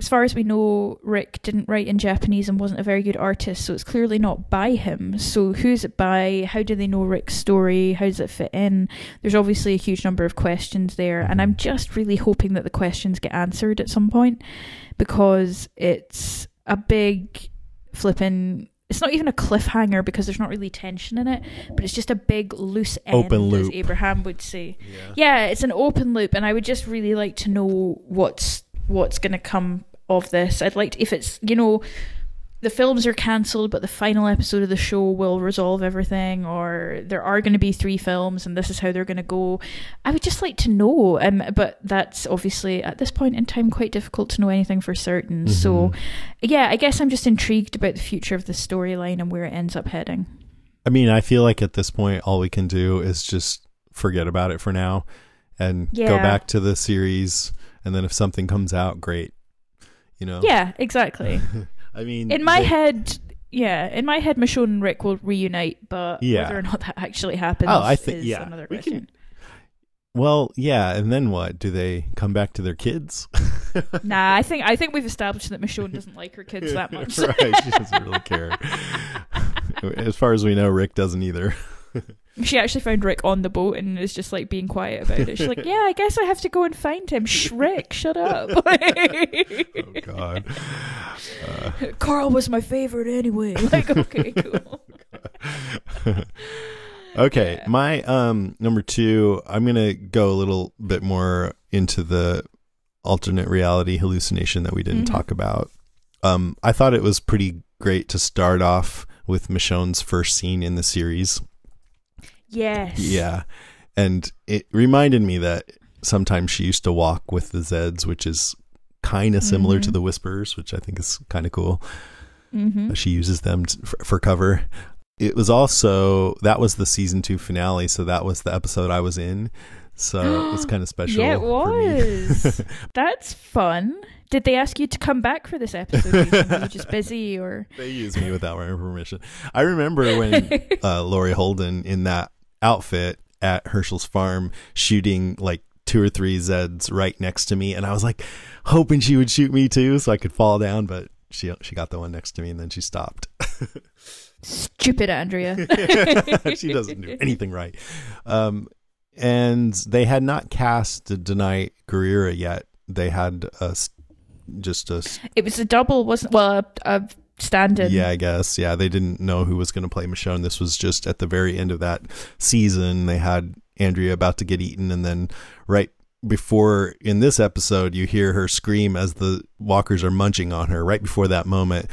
as far as we know, Rick didn't write in Japanese and wasn't a very good artist, so it's clearly not by him. So who's it by? How do they know Rick's story? How does it fit in? There's obviously a huge number of questions there, and I'm just really hoping that the questions get answered at some point because it's a big flipping. It's not even a cliffhanger because there's not really tension in it, but it's just a big loose end, Open as. Abraham would say. Yeah, it's an open loop, and I would just really like to know what's what's going to come of this. I'd like to, if it's you know the films are cancelled, but the final episode of the show will resolve everything, or there are going to be three films, and this is how they're going to go. I would just like to know, um, but that's obviously at this point in time quite difficult to know anything for certain. So, yeah, I guess I'm just intrigued about the future of the storyline and where it ends up heading. I mean, I feel like at this point, all we can do is just forget about it for now and go back to the series. And then if something comes out, great. You know? Yeah, exactly. (laughs) I mean, in my they- head yeah in my head michonne and rick will reunite but Yeah. whether or not that actually happens Oh, I think- yeah, another we can- question Well, yeah. And then what? Do they come back to their kids? (laughs) nah i think i think we've established that michonne doesn't like her kids that (laughs) much right. She doesn't really care. as far as we know, Rick doesn't either. She actually found rick on the boat and is just like being quiet about it she's like (laughs) yeah i guess i have to go and find him Shh, rick shut up (laughs) Oh, God. (laughs) carl was my favorite anyway like okay cool Okay, my um number two, I'm gonna go a little bit more into the alternate reality hallucination that we didn't Mhm. talk about. Um, I thought it was pretty great to start off with Michonne's first scene in the series. Yes Yeah, and it reminded me that sometimes she used to walk with the Zeds, which is kind of similar to Mhm. the Whisperers, which I think is kind of cool mm-hmm. she uses them for, for cover. It was also that was the season two finale, so that was the episode I was in. So it's kind of special. yeah it (laughs) was that's fun did they ask you to come back for this episode were you just busy or (laughs) they use me without my permission. I remember when (laughs) uh, Laurie Holden in that outfit at Hershel's farm shooting like two or three Zeds right next to me, and I was like hoping she would shoot me too, so I could fall down, but she she got the one next to me, and then she stopped. (laughs) Stupid Andrea. (laughs) she doesn't do anything right. Um, and they had not cast Danai Gurira yet. They had a just a it was a double, wasn't well, a, a stand-in. yeah, I guess yeah. They didn't know who was going to play Michonne. This was just at the very end of that season. They had Andrea about to get eaten, and then right before in this episode, you hear her scream as the walkers are munching on her. Right before that moment,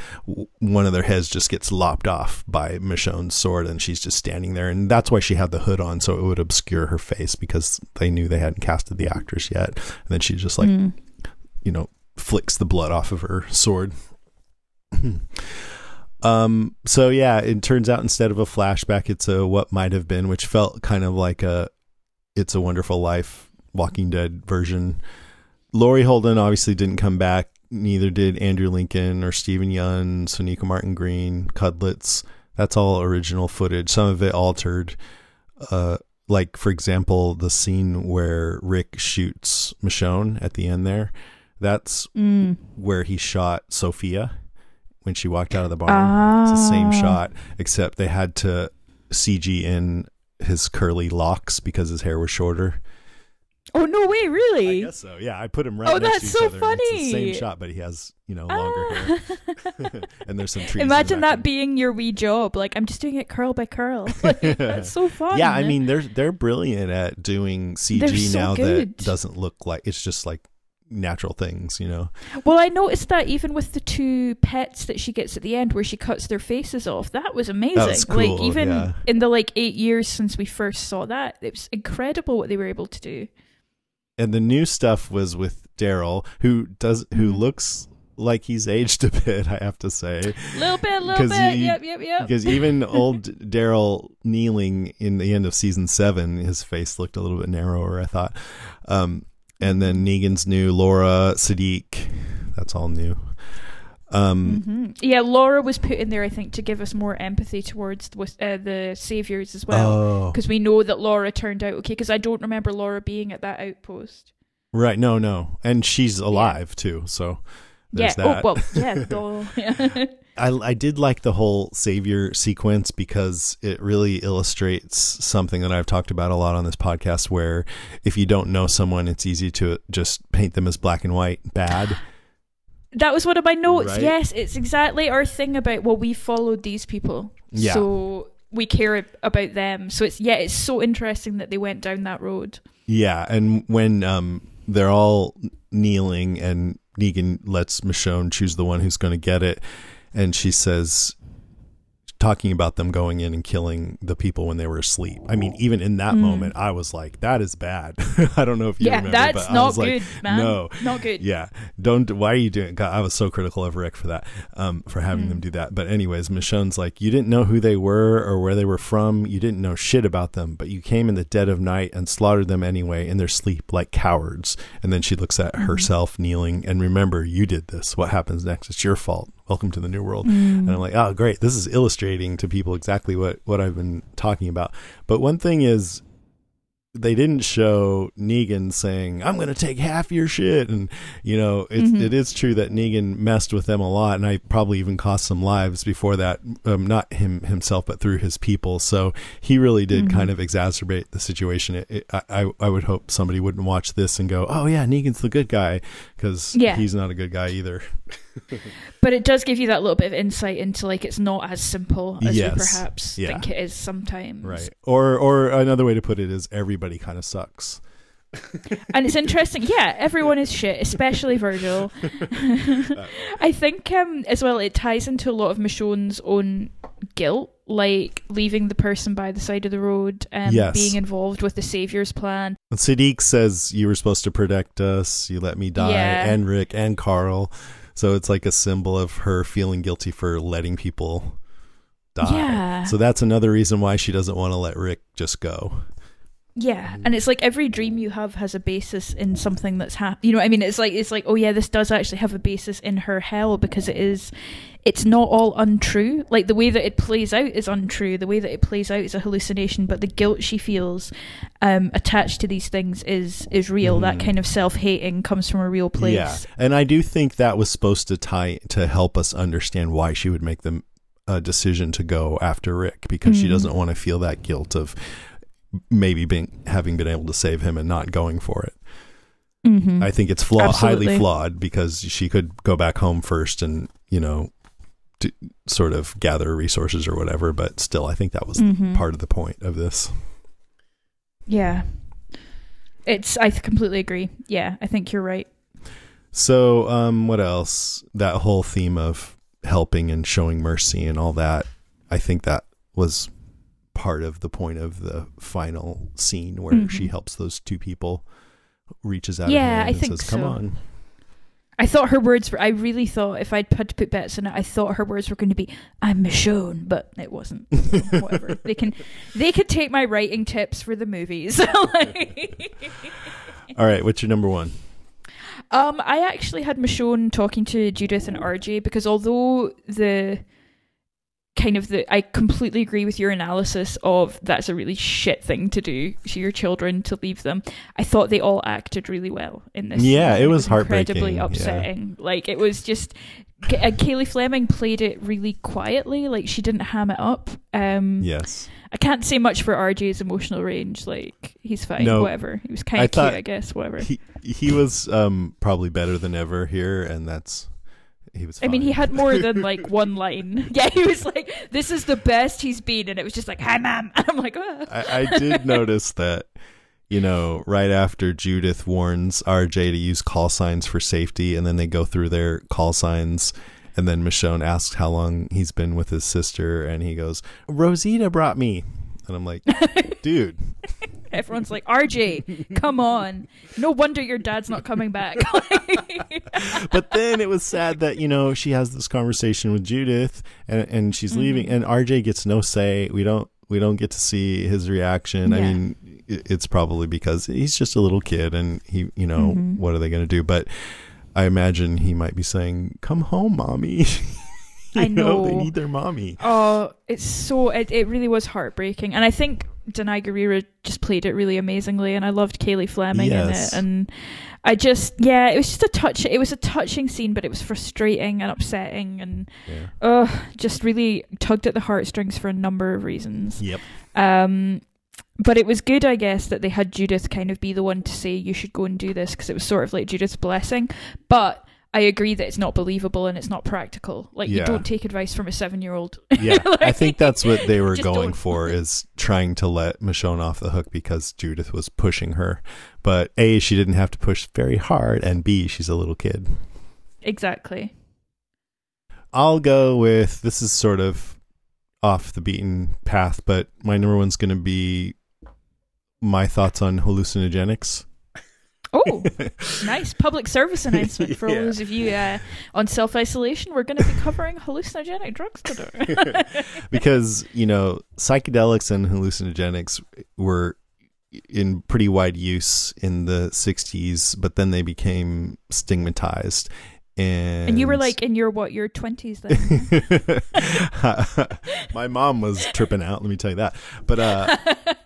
one of their heads just gets lopped off by Michonne's sword, and she's just standing there. And that's why she had the hood on, so it would obscure her face because they knew they hadn't casted the actress yet. And then she just like Mm. you know, flicks the blood off of her sword. (coughs) um so yeah, it turns out instead of a flashback it's a what might have been, which felt kind of like a it's a wonderful life Walking Dead version. Laurie Holden obviously didn't come back, neither did Andrew Lincoln or Steven Yeun, Sonequa Martin Green, Cudlitz. That's all original footage. Some of it altered. Uh like for example, the scene where Rick shoots Michonne at the end there. That's Mm. where he shot Sophia when she walked out of the barn. It's the same Ah. shot, except they had to CG in his curly locks because his hair was shorter. Oh no way, Really? I guess so. Yeah, I put him right Oh, next that's to each so other. and It's the funny. same shot, but he has you know longer hair, Ah. (laughs) and there's some trees. Imagine that being your wee job. Like I'm just doing it curl by curl. (laughs) Like, that's so (laughs) fun. Yeah, I mean they're they're brilliant at doing CG so now good. that doesn't look like it's just like natural things, you know. Well, I noticed that even with the two pets that she gets at the end, where she cuts their faces off, that was amazing. was like even yeah. in the like eight years since we first saw that, it was incredible what they were able to do. and the new stuff was with Daryl, who does who Mhm. looks like he's aged a bit. I have to say, little bit, little bit. you- yep, yep, yep. because even (laughs) old Daryl kneeling in the end of season seven, his face looked a little bit narrower. I thought, um, and then Negan's new Laura Sadiq. That's all new. Um, Mhm. Yeah, Laura was put in there, I think, to give us more empathy towards the, uh, the saviors as well. Oh, Because we know that Laura turned out okay. Because I don't remember Laura being at that outpost. right. No, no, and she's alive too. So there's yeah. that. Oh well. Yeah. (laughs) yeah. (laughs) I, I did like the whole savior sequence because it really illustrates something that I've talked about a lot on this podcast where if you don't know someone it's easy to just paint them as black and white bad (gasps) That was one of my notes. Right? Yes, it's exactly our thing about well, we followed these people, Yeah. so we care about them. So it's yeah, it's so interesting that they went down that road. yeah and when um they're all kneeling and Negan lets Michonne choose the one who's going to get it and she says talking about them going in and killing the people when they were asleep. I mean, even in that moment, I was like, "That is bad." (laughs) I don't know if you yeah, remember, that's but not was like, good, man. No, not good. Yeah, don't. Why are you doing? God, I was so critical of Rick for that, um, for having Mm. them do that. But anyways, Michonne's like, you didn't know who they were or where they were from. You didn't know shit about them, but you came in the dead of night and slaughtered them anyway in their sleep like cowards. And then she looks at Mm-hmm. herself kneeling and remember, you did this. What happens next? It's your fault. Welcome to the new world. Mm. And I'm like, oh, great. This is illustrating to people exactly what what I've been talking about. But one thing is they didn't show Negan saying, "I'm going to take half your shit," and you know, it's, Mhm. it is true that Negan messed with them a lot, and I probably even cost some lives before that. Um, not him himself, but through his people. So he really did Mm-hmm. kind of exacerbate the situation. It, it, I I I would hope somebody wouldn't watch this and go, "Oh yeah, Negan's the good guy," because Yeah. he's not a good guy either. (laughs) (laughs) But it does give you that little bit of insight into like it's not as simple as Yes. we perhaps Yeah. think it is sometimes. Right. Or or another way to put it is everybody kind of sucks. And it's interesting. Yeah, everyone is shit, especially Virgil. (laughs) I think um as well it ties into a lot of Michonne's own guilt, like leaving the person by the side of the road and Yes. being involved with the savior's plan. And Sadiq says you were supposed to protect us. You let me die, Yeah. and Rick and Carl. So it's like a symbol of her feeling guilty for letting people die. Yeah. So that's another reason why she doesn't want to let Rick just go. Yeah, and it's like every dream you have has a basis in something that's happened. You know what I mean? It's like it's like oh yeah, this does actually have a basis in her hell because it is. It's not all untrue. Like the way that it plays out is untrue. The way that it plays out is a hallucination. But the guilt she feels um, attached to these things is is real. That kind of self hating comes from a real place. Yeah, and I do think that was supposed to tie to help us understand why she would make the uh, decision to go after Rick because she Mm. doesn't want to feel that guilt of maybe being having been able to save him and not going for it. Mhm. I think it's flawed, Absolutely. highly flawed because she could go back home first and you know, to sort of gather resources or whatever. But still, I think that was Mhm. part of the point of this. Yeah, it's. I completely agree. Yeah, I think you're right. So, um, what else? That whole theme of helping and showing mercy and all that. I think that was part of the point of the final scene where Mhm. she helps those two people, reaches out, Yeah, I and think says, "Come so. on." I thought her words were. I really thought if I'd had to put bets in it, I thought her words were going to be "I'm Michonne," but it wasn't. So, (laughs) whatever. they can, they could take my writing tips for the movies. (laughs) All right, what's your number one? um, I actually had Michonne talking to Judith and RJ because although the kind of the I completely agree with your analysis of that's a really shit thing to do to your children to leave them. I thought they all acted really well in this. Yeah, scene. it was incredibly heartbreaking, yeah. upsetting. Like it was just K- uh, Cailey Fleming played it really quietly. Like she didn't ham it up. Um, Yes. I can't say much for RJ's emotional range. Like he's fine, No, whatever. He was kind of cute, I guess. Whatever. He he was um probably better than ever here, and that's he was. I mean, he had more than like (laughs) one line. (laughs) Yeah, he was like, "This is the best he's been," and it was just like, "Hi, mom." (laughs) I'm like, ah. I, I did notice that, you know, right after Judith warns RJ to use call signs for safety, and then they go through their call signs, and then Michonne asks how long he's been with his sister, and he goes, Rosita brought me. And I'm like, (laughs) dude, Everyone's like, RJ, come on. No wonder your dad's not coming back. (laughs) but then it was sad that you know she has this conversation with Judith and, and she's Mm-hmm. leaving and RJ gets no say. We don't we don't get to see his reaction. I mean, it's probably because he's just a little kid and he you know Mm-hmm. what are they going to do? But I imagine he might be saying, "Come home, mommy." (laughs) I (laughs) they know. They need their mommy. oh, it's so, it, it really was heartbreaking. And I think Danai Gurira just played it really amazingly. And I loved Cailey Fleming Yes. in it. And I just, yeah, it was just a touch, it was a touching scene, but it was frustrating and upsetting. And, Yeah. uh, just really tugged at the heartstrings for a number of reasons. Yep. Um, but it was good, I guess, that they had Judith kind of be the one to say you should go and do this because it was sort of like Judith's blessing. But I agree that it's not believable and it's not practical. Like you don't take advice from a seven-year-old. (laughs) Yeah, I think that's what they were going don't. for (laughs) is trying to let Michonne off the hook because Judith was pushing her. But A, she didn't have to push very hard, and B, she's a little kid. exactly. I'll go with this is sort of off the beaten path, but my number one's going to be my thoughts on hallucinogenics. Oh, (laughs) nice public service announcement for all those of you uh, on self-isolation. We're going to be covering hallucinogenic drugs today. (laughs) because you know psychedelics and hallucinogenics were in pretty wide use in the 60s but then they became stigmatized and and you were like in your what your twenties then? (laughs) my mom was tripping out let me tell you that but uh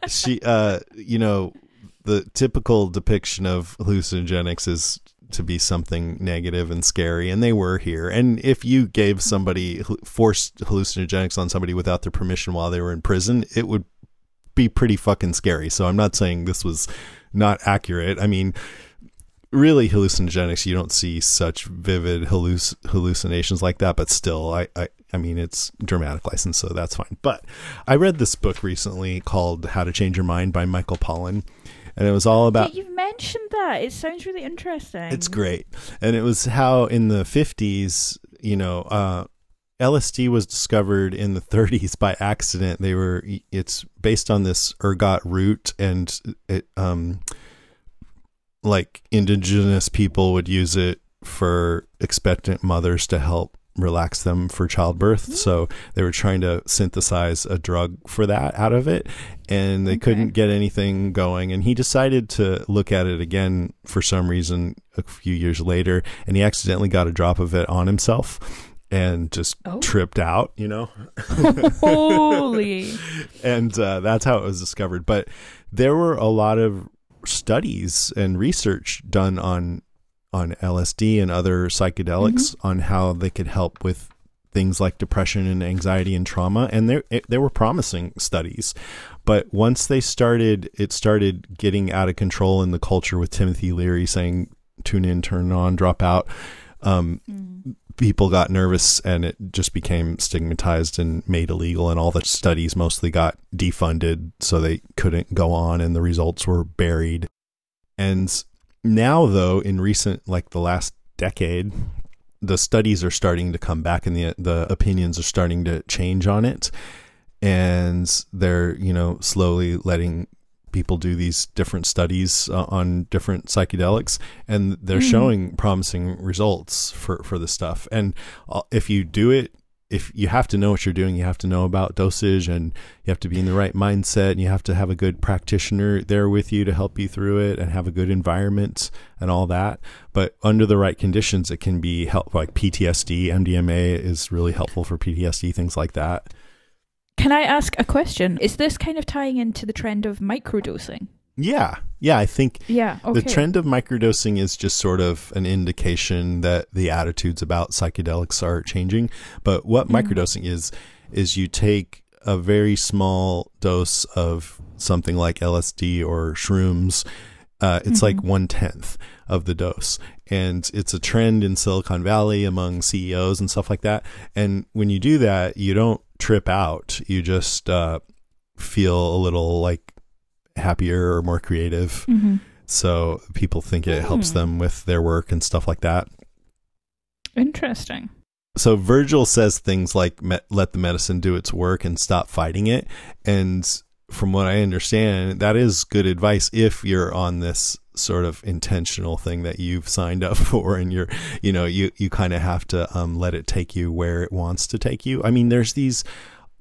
she uh you know the typical depiction of hallucinogenics is to be something negative and scary and they were here. And if you gave somebody forced hallucinogenics on somebody without their permission while they were in prison it would be pretty fucking scary. So i'm not saying this was not accurate. I mean really hallucinogenics you don't see such vivid halluc- hallucinations like that but still I, I i mean it's dramatic license so that's fine. But i read this book recently called how to change your mind by michael pollan and it was all about Yeah, you've mentioned that. It sounds really interesting. it's great. And it was how in the 50s, you know, uh, LSD was discovered in the 30s by accident. They were, it's based on this ergot root and it, um, like indigenous people would use it for expectant mothers to help relax them for childbirth. So they were trying to synthesize a drug for that out of it and they couldn't get anything going and he decided to look at it again for some reason a few years later and he accidentally got a drop of it on himself and just Oh. tripped out, you know. (laughs) Holy. (laughs) and uh, that's how it was discovered. But there were a lot of studies and research done on on LSD and other psychedelics on how they could help with things like depression and anxiety and trauma. And there there were promising studies. But once they started it started getting out of control in the culture with Timothy Leary saying tune in turn on drop out. Um, people got nervous and it just became stigmatized and made illegal. And all the studies mostly got defunded so they couldn't go on and the results were buried. And now though in recent like the last decade the studies are starting to come back and the the opinions are starting to change on it. And they're you know slowly letting people do these different studies uh, on different psychedelics. And they're showing promising results for for the stuff. And uh, if you do it if you have to know what you're doing you have to know about dosage and you have to be in the right mindset and you have to have a good practitioner there with you to help you through it and have a good environment and all that but under the right conditions it can be help like PTSD MDMA is really helpful for PTSD things like that Can I ask a question? Is this kind of tying into the trend of microdosing? Yeah yeah I think Yeah. Okay. The trend of microdosing is just sort of an indication that the attitudes about psychedelics are changing. But what microdosing is, is you take a very small dose of something like LSD or shrooms. Uh, it's like one tenth of the dose. And it's a trend in Silicon Valley among CEOs and stuff like that. And when you do that, you don't trip out. You just uh, feel a little like happier or more creative. hmm So people think it helps Hmm. them with their work and stuff like that. Interesting. So Virgil says things like "Me- "Let the medicine do its work and stop fighting it," and from what I understand, that is good advice if you're on this sort of intentional thing that you've signed up (laughs) for and you're you know you you kind of have to um, let it take you where it wants to take you i mean there's these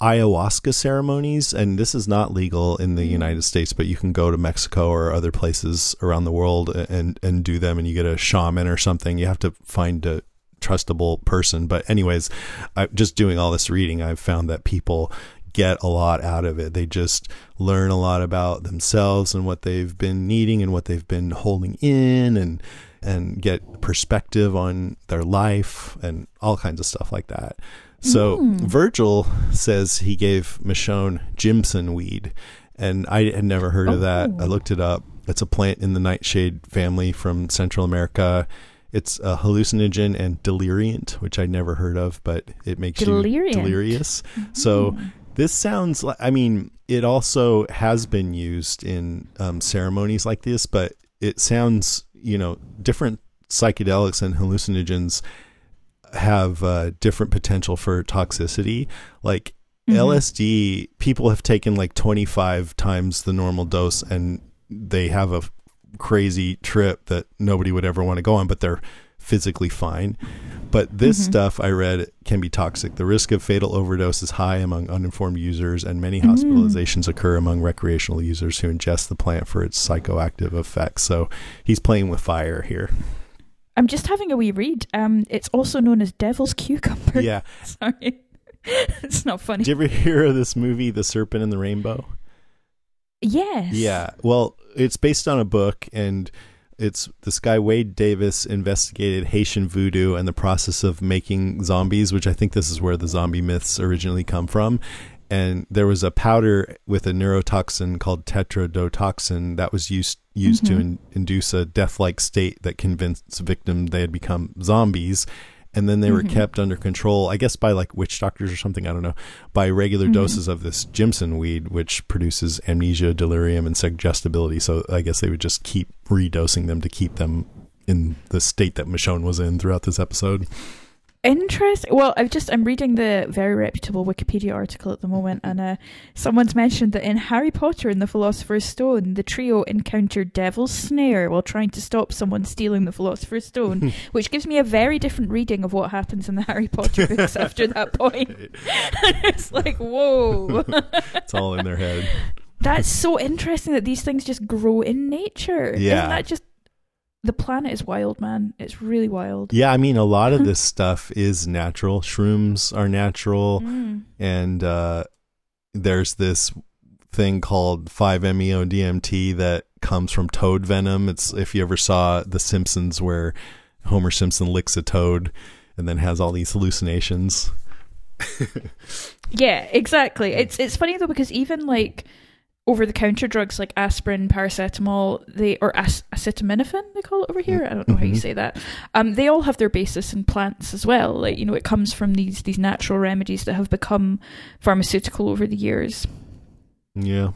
ayahuasca ceremonies and this is not legal in the mm. united states but you can go to mexico or other places around the world and and do them and you get a shaman or something you have to find a trustable person but anyways I, just doing all this reading i've found that people get a lot out of it. They just learn a lot about themselves and what they've been needing and what they've been holding in and and get perspective on their life and all kinds of stuff like that. So Virgil says he gave Michonne Jimson weed, and I had never heard of that. I looked it up. It's a plant in the nightshade family from Central America. It's a hallucinogen and deliriant, which I'd never heard of, but it makes Deliriant. you delirious. So this sounds like, I mean, it also has been used in um, ceremonies like this, but it sounds, you know, different psychedelics and hallucinogens have uh, different potential for toxicity. Like mm-hmm. LSD, people have taken like 25 times the normal dose and they have a crazy trip that nobody would ever want to go on, but they're physically fine. But this mm-hmm. stuff I read can be toxic. The risk of fatal overdose is high among uninformed users, and many mm-hmm. hospitalizations occur among recreational users who ingest the plant for its psychoactive effects. So he's playing with fire here. I'm just having a wee read. Um, it's also known as devil's cucumber. Yeah. (laughs) Sorry. (laughs) it's not funny. Did you ever hear of this movie, The Serpent and the Rainbow? yes. Yeah. Well, it's based on a book, and it's this guy Wade Davis investigated Haitian voodoo and the process of making zombies, which I think this is where the zombie myths originally come from. And there was a powder with a neurotoxin called tetrodotoxin that was used used to mm-hmm. in, induce a death-like state that convinced victims they had become zombies. And then they were mm-hmm. kept under control, I guess, by like witch doctors or something. I don't know. By regular mm-hmm. doses of this Jimson weed, which produces amnesia, delirium, and suggestibility. So I guess they would just keep redosing them to keep them in the state that Michonne was in throughout this episode. Interesting. Well, I've just I'm reading the very reputable Wikipedia article at the moment, and uh, someone's mentioned that in Harry Potter and the Philosopher's Stone, the trio encountered Devil's Snare while trying to stop someone stealing the Philosopher's Stone, (laughs) which gives me a very different reading of what happens in the Harry Potter books after that (laughs) point. (laughs) it's like, whoa, It's all in their head. that's so interesting that these things just grow in nature. Yeah. Isn't that just the planet is wild, man. It's really wild. Yeah, I mean, a lot of (laughs) this stuff is natural. Shrooms are natural, Mm. and uh, there's this thing called 5-MeO DMT that comes from toad venom. It's if you ever saw The Simpsons, where Homer Simpson licks a toad and then has all these hallucinations. (laughs) Yeah, exactly. It's it's funny though because even like over the counter drugs like aspirin, paracetamol, they or ac- acetaminophen they call it over here. I don't know how you Mhm. say that. Um, they all have their basis in plants as well. Like you know, it comes from these these natural remedies that have become pharmaceutical over the years. Yeah.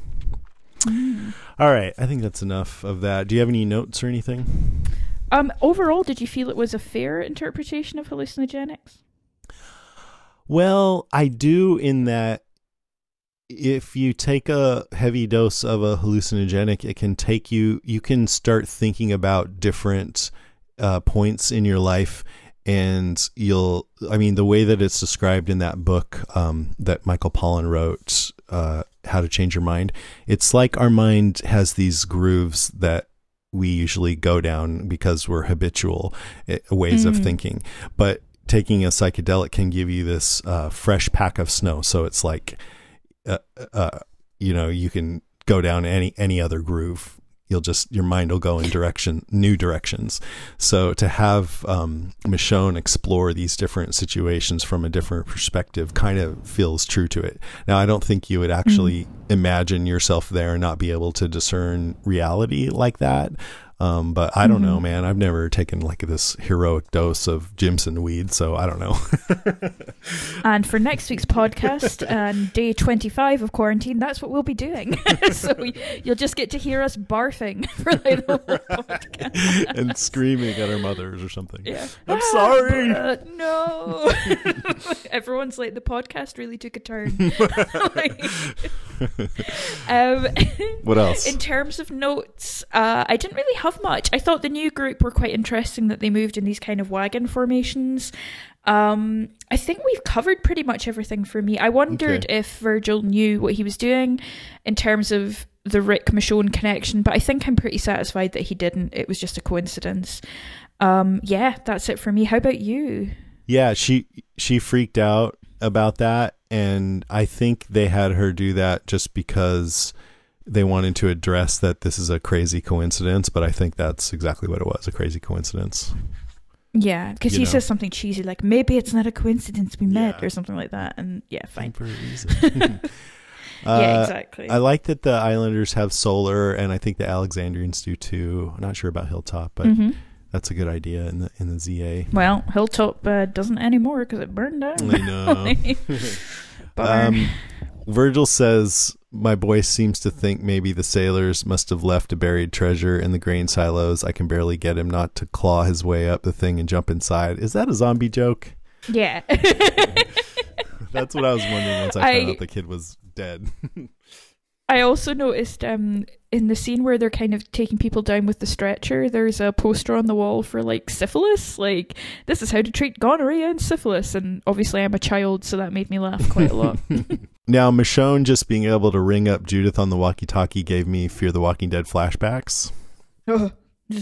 All right, I think that's enough of that. Do you have any notes or anything? Um, overall, did you feel it was a fair interpretation of hallucinogenics? Well, I do in that if you take a heavy dose of a hallucinogenic, it can take you, you can start thinking about different uh, points in your life. And you'll, I mean, the way that it's described in that book um, that Michael Pollan wrote, uh, How to Change Your Mind, it's like our mind has these grooves that we usually go down because we're habitual eh, ways of Mm. thinking. But taking a psychedelic can give you this uh, fresh pack of snow. So it's like, uh, uh, you know, you can go down any any other groove. You'll just your mind will go in direction, new directions. So to have um, Michonne explore these different situations from a different perspective kind of feels true to it. Now, I don't think you would actually imagine yourself there and not be able to discern reality like that. Um, but I don't know, Mm-hmm. man. I've never taken like this heroic dose of Jimson weed, so I don't know. (laughs) And for next week's podcast and day 25 of quarantine, that's what we'll be doing. (laughs) so we, you'll just get to hear us barfing (laughs) for like the whole podcast. and screaming at our mothers or something. Yeah. I'm sorry. Uh, no. Everyone's like, the podcast really took a turn. Like- um, What else? in terms of notes, uh, I didn't really have much. I thought the new group were quite interesting that they moved in these kind of wagon formations. Um, I think we've covered pretty much everything for me. I wondered Okay. if Virgil knew what he was doing in terms of the Rick Michonne connection, but I think I'm pretty satisfied that he didn't. It was just a coincidence. Um, yeah, that's it for me. How about you? Yeah, she she freaked out about that and I think they had her do that just because they wanted to address that this is a crazy coincidence, but I think that's exactly what it was, a crazy coincidence. Yeah, because he know. says something cheesy like maybe it's not a coincidence we met Yeah. or something like that, and yeah, fine. For a reason. (laughs) yeah, (laughs) Uh, exactly. I like that the Islanders have solar, and I think the Alexandrians do too. I'm not sure about Hilltop, but hmm that's a good idea in the in the ZA. Well, Hilltop uh, doesn't anymore because it burned down. I know. (laughs) Um, Virgil says, My boy seems to think maybe the sailors must have left a buried treasure in the grain silos. I can barely get him not to claw his way up the thing and jump inside. Is that a zombie joke? yeah. (laughs) (laughs) That's what I was wondering once I, I- found out the kid was dead. (laughs) I also noticed um, in the scene where they're kind of taking people down with the stretcher, there's a poster on the wall for like syphilis. Like, this is how to treat gonorrhea and syphilis. And obviously, I'm a child, so that made me laugh quite a lot. (laughs) (laughs) now, Michonne just being able to ring up Judith on the walkie talkie gave me Fear the Walking Dead flashbacks. (laughs)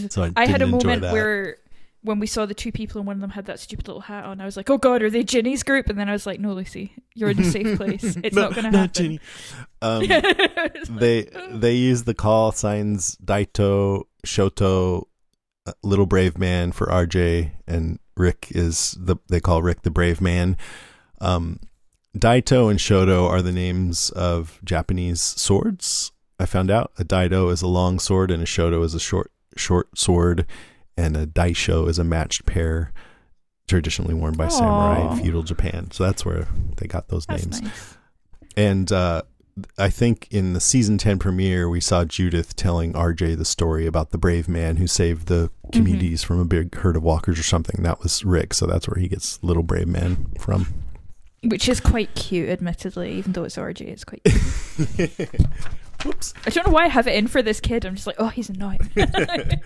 So I, I had a enjoy moment that. where when we saw the two people and one of them had that stupid little hat on, I was like, "Oh God, are they Ginny's group?" And then I was like, "No, Lucy, you're in a safe (laughs) place. It's No, not going to happen." Ginny. Um, (laughs) they they use the call signs Daito, Shoto, uh, Little Brave Man for RJ, and Rick is the they call Rick the Brave Man. Um, Daito and Shoto are the names of Japanese swords. I found out a Daito is a long sword and a Shoto is a short short sword, and a Daisho is a matched pair, traditionally worn by samurai in feudal Japan. So that's where they got those That's names. nice. And uh, I think in the season 10 premiere, we saw Judith telling RJ the story about the brave man who saved the communities from a big herd of walkers or something. That was Rick. So that's where he gets Little Brave Man from. Which is quite cute, admittedly, even though it's RJ, it's quite cute. (laughs) Whoops. I don't know why I have it in for this kid. I'm just like, oh, he's annoying. (laughs) (laughs)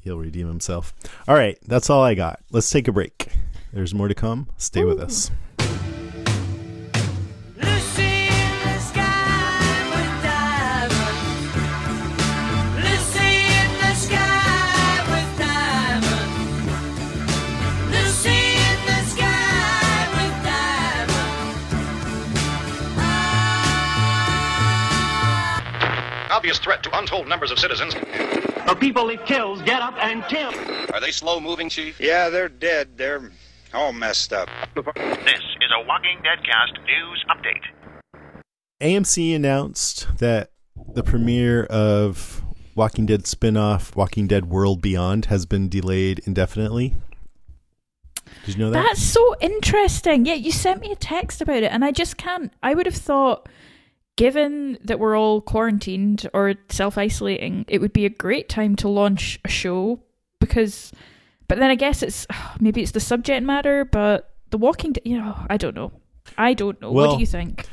He'll redeem himself. All right. That's all I got. Let's take a break. There's more to come. Stay with us. Threat to untold numbers of citizens. The people it kills get up and kill. Are they slow moving, Chief? Yeah, they're dead. They're all messed up. This is a Walking Deadcast news update. AMC announced that the premiere of Walking Dead spin-off Walking Dead World Beyond has been delayed indefinitely. Did you know that? That's so interesting. Yeah, you sent me a text about it, and I just can't. I would have thought, given that we're all quarantined or self isolating, it would be a great time to launch a show because. But then I guess it's (sighs) maybe it's the subject matter, but the Walking Dead. You know, I don't know. I don't know. what do you think?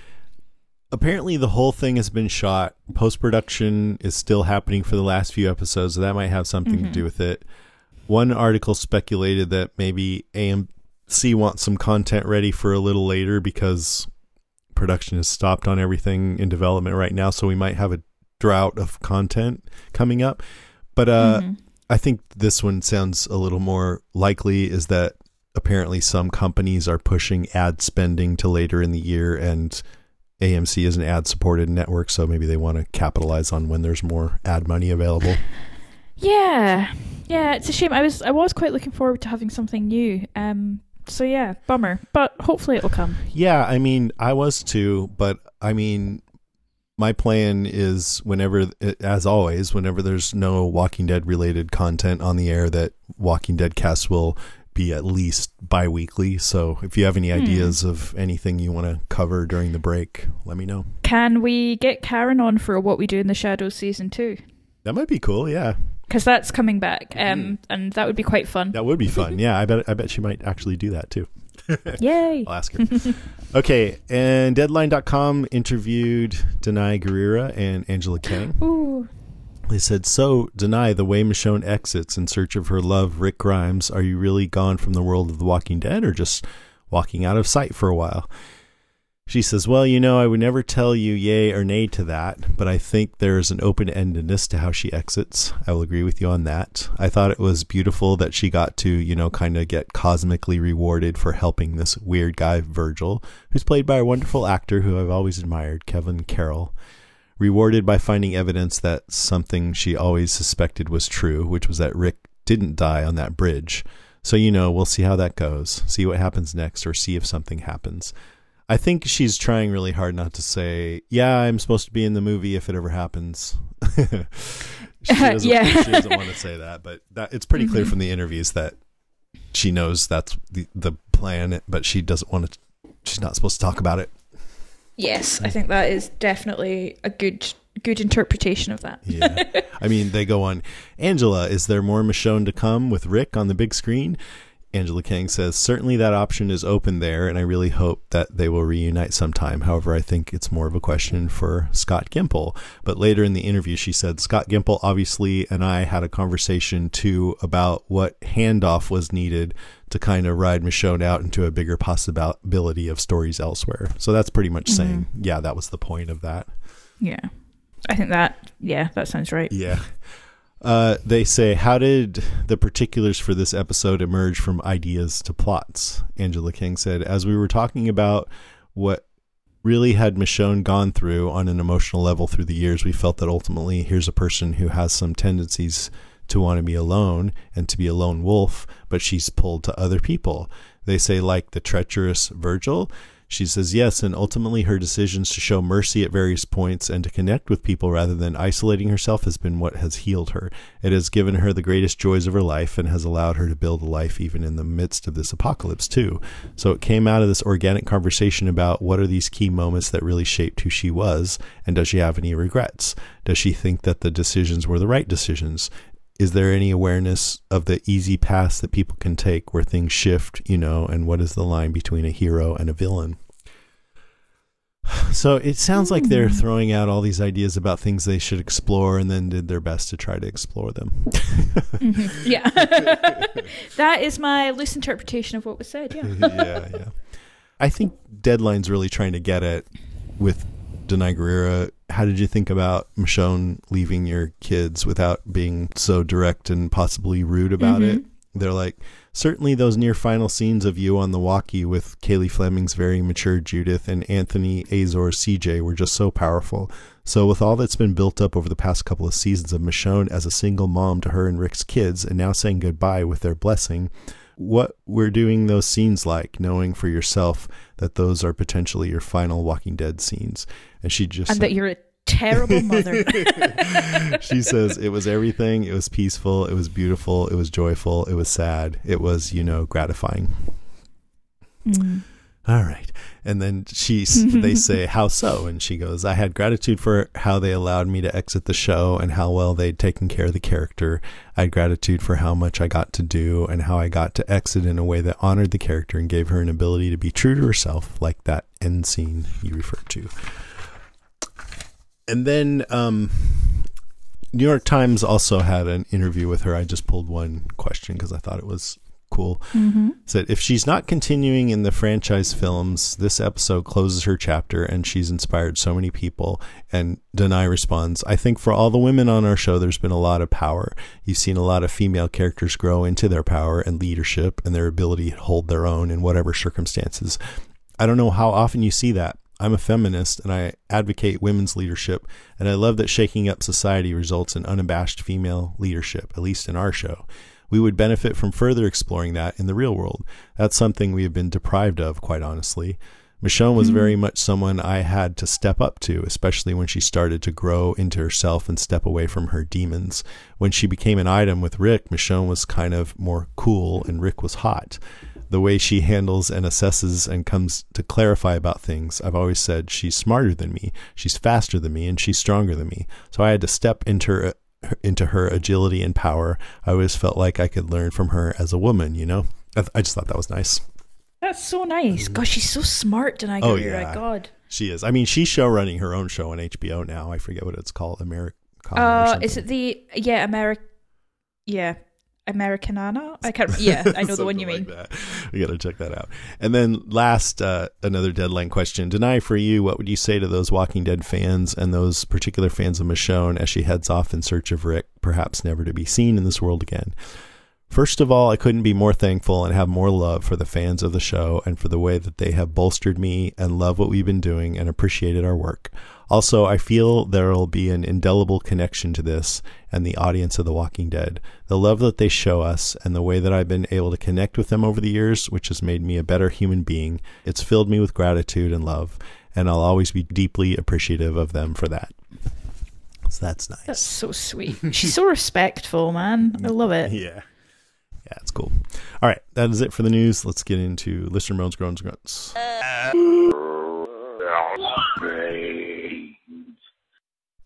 apparently the whole thing has been shot. Post production is still happening for the last few episodes, so that might have something to mm-hmm. do with it. One article speculated that maybe AMC wants some content ready for a little later because production has stopped on everything in development right now, so we might have a drought of content coming up. But uh, I think this one sounds a little more likely is that apparently some companies are pushing ad spending to later in the year and AMC is an ad supported network, so maybe they want to capitalize on when there's more ad money available. (laughs) Yeah, yeah. It's a shame. I was I was quite looking forward to having something new. Um. So yeah, bummer. But hopefully it'll come. Yeah, I mean, I was too, but I mean, my plan is whenever, as always, whenever there's no Walking Dead related content on the air, that Walking Dead cast will be at least bi weekly. So if you have any Hmm. ideas of anything you want to cover during the break, let me know. Can we get Karen on for what we do in the Shadows season two? That might be cool. Yeah, Because that's coming back, Mm-hmm. um, and that would be quite fun. that would be (laughs) fun. yeah, I bet. I bet she might actually do that too. (laughs) Yay! I'll ask her. (laughs) okay, and Deadline.com interviewed Danai Gurira and Angela Kang. Ooh. They said, So, Danai, the way Michonne exits in search of her love, Rick Grimes, are you really gone from the world of The Walking Dead or just walking out of sight for a while? She says, Well, you know, I would never tell you yay or nay to that, but I think there is an open endedness to how she exits. I will agree with you on that. I thought it was beautiful that she got to, you know, kind of get cosmically rewarded for helping this weird guy, Virgil, who's played by a wonderful actor who I've always admired, Kevin Carroll rewarded by finding evidence that something she always suspected was true, which was that Rick didn't die on that bridge. So, you know, we'll see how that goes, see what happens next, or see if something happens. I think she's trying really hard not to say, yeah, I'm supposed to be in the movie if it ever happens. (laughs) (laughs) she, doesn't, Yeah. she doesn't want to say that, but that, it's pretty clear mm-hmm. from the interviews that she knows that's the, the plan, but she doesn't want to, she's not supposed to talk about it. Yes, I think that is definitely a good good interpretation of that. yeah. I mean, they go on. Angela, is there more Michonne to come with Rick on the big screen? Angela Kang says, certainly that option is open there, and I really hope that they will reunite sometime. However, I think it's more of a question for Scott Gimple. But later in the interview, she said, Scott Gimple obviously and I had a conversation too about what handoff was needed to kind of ride Michonne out into a bigger possibility of stories elsewhere. So that's pretty much mm-hmm. saying, yeah, that was the point of that. Yeah. I think that yeah, that sounds right. Yeah. Uh, they say, How did the particulars for this episode emerge from ideas to plots? Angela Kang said, As we were talking about what really had Michonne gone through on an emotional level through the years, we felt that ultimately here's a person who has some tendencies to want to be alone and to be a lone wolf, but she's pulled to other people. They say, like the treacherous Virgil. She says yes, and ultimately her decisions to show mercy at various points and to connect with people rather than isolating herself has been what has healed her. It has given her the greatest joys of her life and has allowed her to build a life even in the midst of this apocalypse, too. So it came out of this organic conversation about what are these key moments that really shaped who she was, and does she have any regrets? Does she think that the decisions were the right decisions? Is there any awareness of the easy paths that people can take where things shift, you know, and what is the line between a hero and a villain? So it sounds like they're hmm. throwing out all these ideas about things they should explore and then did their best to try to explore them. Mm-hmm. (laughs) Yeah. (laughs) that is my loose interpretation of what was said, yeah. (laughs) yeah, yeah. I think Deadline's really trying to get at with Danai Gurira. How did you think about Michonne leaving your kids without being so direct and possibly rude about mm-hmm. it? They're like, certainly those near final scenes of you on the walkie with Cailey Fleming's very mature Judith and Anthony Azor CJ were just so powerful. So, with all that's been built up over the past couple of seasons of Michonne as a single mom to her and Rick's kids, and now saying goodbye with their blessing, what we're doing those scenes like, knowing for yourself that those are potentially your final Walking Dead scenes. And she just and that you're a terrible mother. (laughs) she says it was everything. It was peaceful. It was beautiful. It was joyful. It was sad. It was, you know, gratifying. Mm. All right. And then she, (laughs) they say, how so? And she goes, I had gratitude for how they allowed me to exit the show and how well they'd taken care of the character. I had gratitude for how much I got to do and how I got to exit in a way that honored the character and gave her an ability to be true to herself, like that end scene you referred to. And then, um, New York Times also had an interview with her. I just pulled one question because I thought it was cool. Said if she's not continuing in the franchise films, this episode closes her chapter and she's inspired so many people. And Danai responds, I think for all the women on our show, there's been a lot of power. You've seen a lot of female characters grow into their power and leadership and their ability to hold their own in whatever circumstances. I don't know how often you see that. I'm a feminist and I advocate women's leadership, and I love that shaking up society results in unabashed female leadership, at least in our show. We would benefit from further exploring that in the real world. That's something we have been deprived of, quite honestly. Michonne was mm-hmm. very much someone I had to step up to, especially when she started to grow into herself and step away from her demons. When she became an item with Rick, Michonne was kind of more cool and Rick was hot. The way she handles and assesses and comes to clarify about things, I've always said she's smarter than me, she's faster than me, and she's stronger than me. So I had to step into her, into her agility and power. I always felt like I could learn from her as a woman, you know? I, I just thought that was nice. That's so nice. Gosh, she's so smart, and I go, Oh, agree. yeah. God. She is. I mean, she's show running her own show on HBO now. I forget what it's called. America. Uh, is it the yeah America? Yeah, Americanana. I can't. (laughs) Yeah, I know the (laughs) one you mean. We got to check that out. And then last, uh, another deadline question. Danai for you, what would you say to those Walking Dead fans and those particular fans of Michonne as she heads off in search of Rick, perhaps never to be seen in this world again? First of all, I couldn't be more thankful and have more love for the fans of the show and for the way that they have bolstered me and love what we've been doing and appreciated our work. Also, I feel there will be an indelible connection to this and the audience of The Walking Dead. The love that they show us and the way that I've been able to connect with them over the years, which has made me a better human being, it's filled me with gratitude and love, and I'll always be deeply appreciative of them for that. So that's nice. That's so sweet. She's so (laughs) respectful, man. I love it. Yeah. Yeah, it's cool. All right, that is it for the news. Let's get into listener moans, groans, grunts. Uh,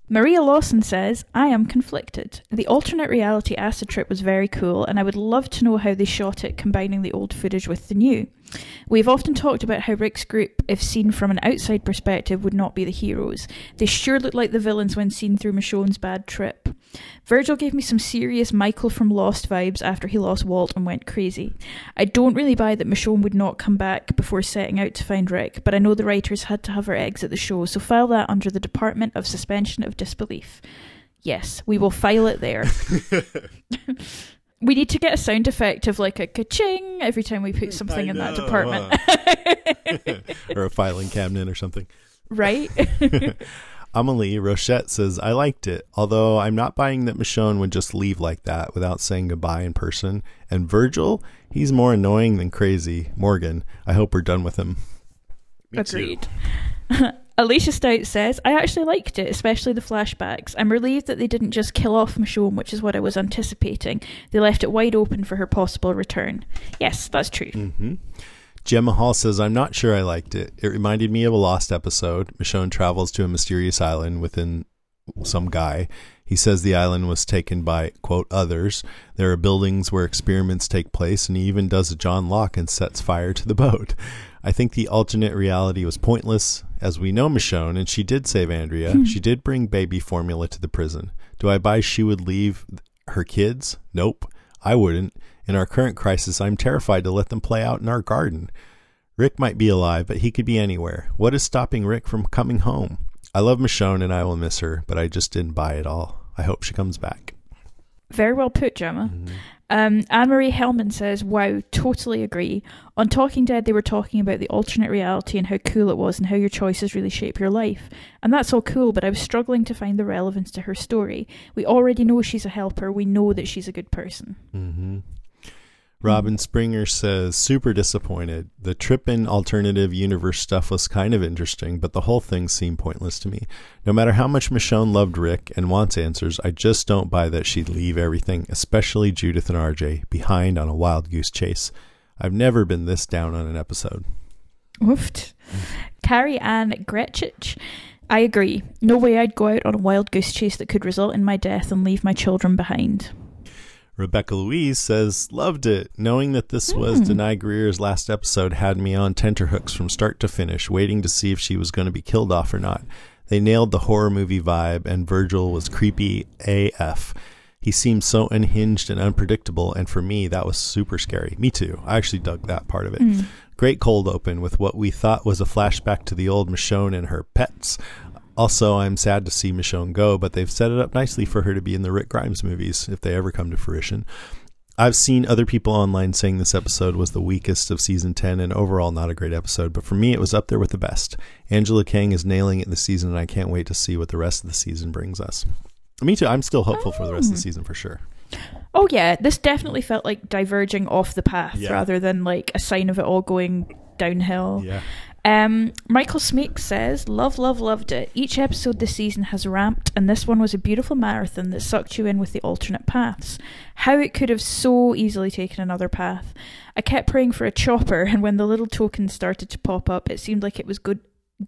Maria Lawson says, I am conflicted. The alternate reality acid trip was very cool, and I would love to know how they shot it, combining the old footage with the new. We've often talked about how Rick's group, if seen from an outside perspective, would not be the heroes. They sure look like the villains when seen through Michonne's bad trip. Virgil gave me some serious Michael from Lost vibes after he lost Walt and went crazy. I don't really buy that Michonne would not come back before setting out to find Rick, but I know the writers had to have her eggs at the show, so file that under the Department of Suspension of Disbelief. Yes, we will file it there. (laughs) we need to get a sound effect of like a ka-ching every time we put something in that department. (laughs) (laughs) or a filing cabinet or something. right? Amelie Rochette says, I liked it, although I'm not buying that Michonne would just leave like that without saying goodbye in person. And Virgil, he's more annoying than crazy. Morgan, I hope we're done with him. Me too. Agreed. (laughs) Alicia Stout says, I actually liked it, especially the flashbacks. I'm relieved that they didn't just kill off Michonne, which is what I was anticipating. They left it wide open for her possible return. Yes, that's true. hmm Gemma Hall says, I'm not sure I liked it. It reminded me of a lost episode. Michonne travels to a mysterious island within some guy. He says the island was taken by, quote, others. There are buildings where experiments take place, and he even does a John Locke and sets fire to the (laughs) boat. I think the alternate reality was pointless, as we know Michonne, and she did save Andrea. Hmm. she did bring baby formula to the prison. Do I buy she would leave her kids? Nope, I wouldn't. In our current crisis, I'm terrified to let them play out in our garden. Rick might be alive, but he could be anywhere. What is stopping Rick from coming home? I love Michonne and I will miss her, but I just didn't buy it all. I hope she comes back. Very well put, Gemma. Um, Anne Marie Hellman says, Wow, totally agree. On Talking Dead, they were talking about the alternate reality and how cool it was and how your choices really shape your life. And that's all cool, but I was struggling to find the relevance to her story. We already know she's a helper, we know that she's a good person. Mm-hmm. Robin Springer says, super disappointed. The trip in alternative universe stuff was kind of interesting, but the whole thing seemed pointless to me. No matter how much Michonne loved Rick and wants answers, I just don't buy that she'd leave everything, especially Judith and RJ, behind on a wild goose chase. I've never been this down on an episode. Oofed. Carrie Ann Gretchich. I agree. No way I'd go out on a wild goose chase that could result in my death and leave my children behind. Rebecca Louise says, loved it. Knowing that this was Hmm. Danai Gurira's last episode had me on tenterhooks from start to finish, waiting to see if she was going to be killed off or not. They nailed the horror movie vibe, and Virgil was creepy AF. He seemed so unhinged and unpredictable, and for me, that was super scary. Me too. I actually dug that part of it. Mm. Great cold open with what we thought was a flashback to the old Michonne and her pets. Also, I'm sad to see Michonne go, but they've set it up nicely for her to be in the Rick Grimes movies if they ever come to fruition. I've seen other people online saying this episode was the weakest of season 10 and overall not a great episode, but for me it was up there with the best. Angela Kang is nailing it this season and I can't wait to see what the rest of the season brings us. Me too. I'm still hopeful for the rest of the oh. season for sure. Oh yeah, this definitely felt like diverging off the path Yeah. rather than like a sign of it all going downhill. Yeah. Um, Michael Smeek says, Love, love, loved it. Each episode this season has ramped, and this one was a beautiful marathon that sucked you in with the alternate paths. How it could have so easily taken another path. I kept praying for a chopper, and when the little tokens started to pop up, it seemed like it was good.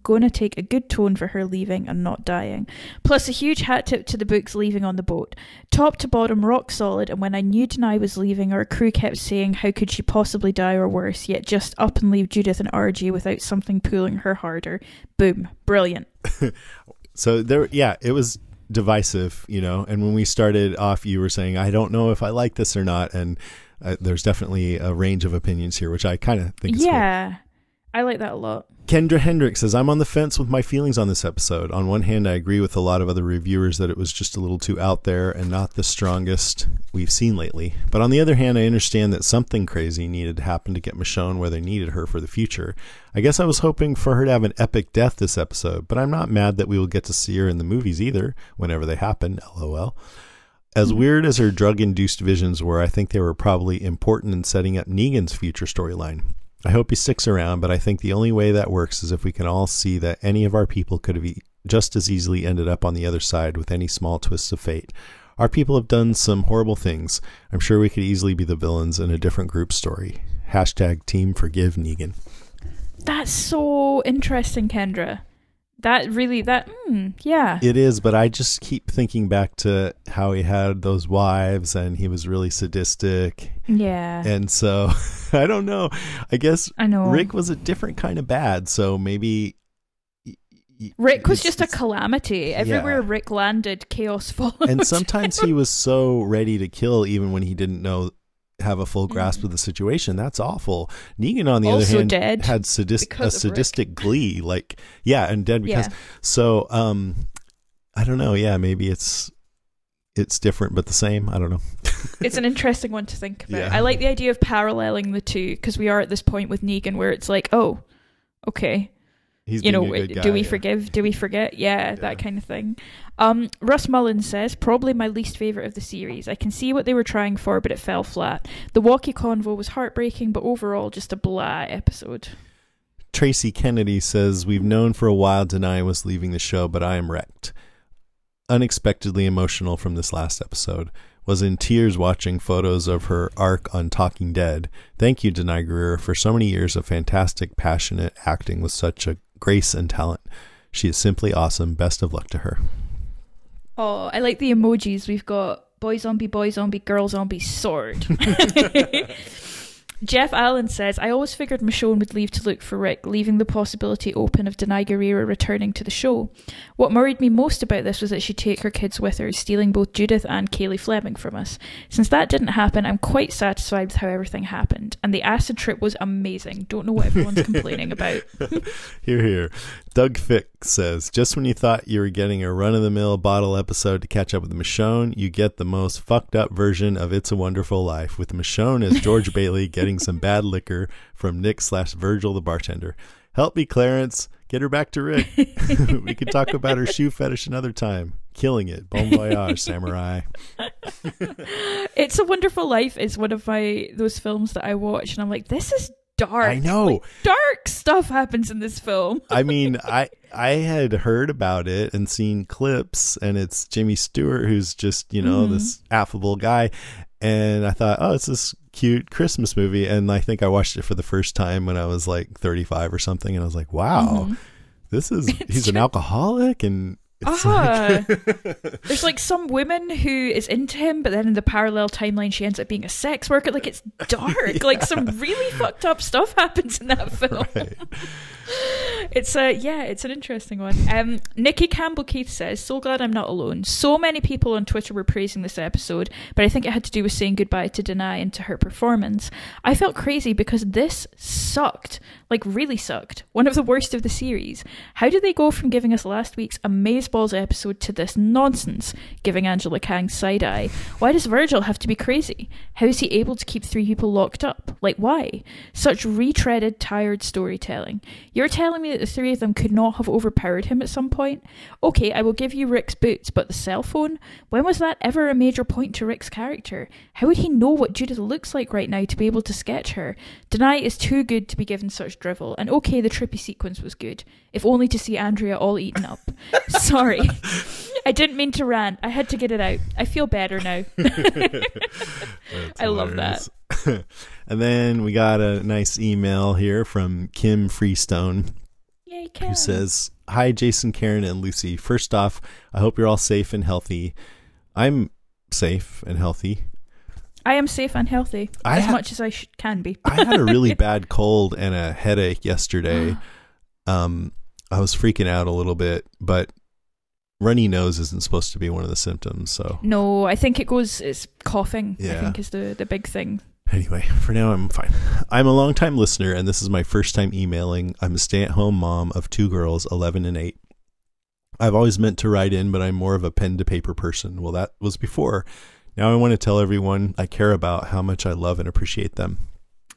Gonna take a good tone for her leaving and not dying. Plus, a huge hat tip to the books leaving on the boat. Top to bottom, rock solid, and when I knew Danai was leaving, our crew kept saying, How could she possibly die or worse? Yet just up and leave Judith and RJ without something pulling her harder. Boom. Brilliant. (laughs) So there, yeah, it was divisive, you know. And when we started off, you were saying, "I don't know if I like this or not," and uh, there's definitely a range of opinions here, which I kind of think. Is cool. yeah. I like that a lot. Kendra Hendricks says, I'm on the fence with my feelings on this episode. On one hand, I agree with a lot of other reviewers that it was just a little too out there and not the strongest we've seen lately. But on the other hand, I understand that something crazy needed to happen to get Michonne where they needed her for the future. I guess I was hoping for her to have an epic death this episode, but I'm not mad that we will get to see her in the movies either, whenever they happen, lol. As mm-hmm. weird as her drug induced visions were, I think they were probably important in setting up Negan's future storyline. I hope he sticks around, but I think the only way that works is if we can all see that any of our people could have e- just as easily ended up on the other side with any small twists of fate. Our people have done some horrible things. I'm sure we could easily be the villains in a different group story. Hashtag Team Forgive Negan. That's so interesting, Kendra. That really, that, mm, yeah. It is, but I just keep thinking back to how he had those wives and he was really sadistic. Yeah. And so (laughs) I don't know. I guess I know. Rick was a different kind of bad. So maybe Rick was just a calamity. Everywhere Rick landed, chaos (laughs) followed. and sometimes he was so ready to kill even when he didn't know have a full grasp of the situation that's awful negan on the Mm-hmm. Also other hand dead had a of Rick. sadistic glee like yeah and dead because Yeah. so um i don't know yeah maybe it's it's different but the same i don't know (laughs) it's an interesting one to think about. Yeah. I like the idea of paralleling the two because we are at this point with Negan where it's like, oh, okay. He's you know, a good do we yeah. forgive? Do we forget? Yeah, that kind of thing. Um, Russ Mullins says probably my least favorite of the series. I can see what they were trying for, but it fell flat. The walkie convo was heartbreaking, but overall just a blah episode. Tracy Kennedy says, We've known for a while Danai was leaving the show, but I am wrecked. Unexpectedly emotional from this last episode. Was in tears watching photos of her arc on Talking Dead. Thank you, Danai Gurira, for so many years of fantastic, passionate acting with such a grace and talent. She is simply awesome. Best of luck to her. Oh, I like the emojis. We've got boy zombie, boy zombie, girl zombie, sword. (laughs) (laughs) Jeff Allen says, I always figured Michonne would leave to look for Rick, leaving the possibility open of Danai Gurira returning to the show. What worried me most about this was that she'd take her kids with her, stealing both Judith and Cailey Fleming from us. Since that didn't happen, I'm quite satisfied with how everything happened. And the acid trip was amazing. Don't know what everyone's complaining about. (laughs) (laughs) Here, here. Doug Fick says, just when you thought you were getting a run of the mill bottle episode to catch up with Michonne, you get the most fucked up version of It's a Wonderful Life with Michonne as George Bailey getting some bad liquor from Nick slash Virgil the bartender. Help me, Clarence. Get her back to Rick. (laughs) we could talk about her shoe fetish another time. Killing it. Bon voyage, samurai. (laughs) It's a Wonderful Life is one of my those films that I watch and I'm like, this is dark. I know. Like, dark stuff happens in this film. (laughs) I mean, I I had heard about it and seen clips, and it's Jimmy Stewart who's just you know Mhm. this affable guy, and I thought, oh, it's this cute Christmas movie, and I think I watched it for the first time when I was like 35 or something, and I was like, wow, Mhm. this is (laughs) he's an alcoholic, and it's Ah, like, (laughs) there's like some woman who is into him, but then in the parallel timeline, she ends up being a sex worker. Like it's dark. (laughs) Like some really fucked up stuff happens in that film. It's a yeah, it's an interesting one. Um, Nikki Campbell Keith says, "So glad I'm not alone. So many people on Twitter were praising this episode, but I think it had to do with saying goodbye to Danai and to her performance. I felt crazy because this sucked, like really sucked. One of the worst of the series. How did they go from giving us last week's amazeballs episode to this nonsense? Giving Angela Kang side eye. Why does Virgil have to be crazy? How is he able to keep three people locked up? Like why? Such retreaded, tired storytelling. You're telling me." that the three of them could not have overpowered him at some point? Okay, I will give you Rick's boots, but the cell phone? When was that ever a major point to Rick's character? How would he know what Judith looks like right now to be able to sketch her? Danai is too good to be given such drivel. And okay, the trippy sequence was good, if only to see Andrea all eaten up. (laughs) Sorry. I didn't mean to rant. I had to get it out. I feel better now. (laughs) (laughs) I love that. And then we got a nice email here from Kim Freestone Yay, Kim. who says, Hi, Jason, Karen, and Lucy. First off, I hope you're all safe and healthy. I'm safe and healthy. I am safe and healthy I as ha- much as I sh- can be. I had a really (laughs) bad cold and a headache yesterday. (gasps) Um, I was freaking out a little bit, but runny nose isn't supposed to be one of the symptoms. So No, I think it goes. It's coughing. Yeah. I think is the the big thing. Anyway, for now, I'm fine. I'm a longtime listener, and this is my first time emailing. I'm a stay at home mom of two girls, 11 and 8. I've always meant to write in, but I'm more of a pen to paper person. Well, that was before. Now I want to tell everyone I care about how much I love and appreciate them.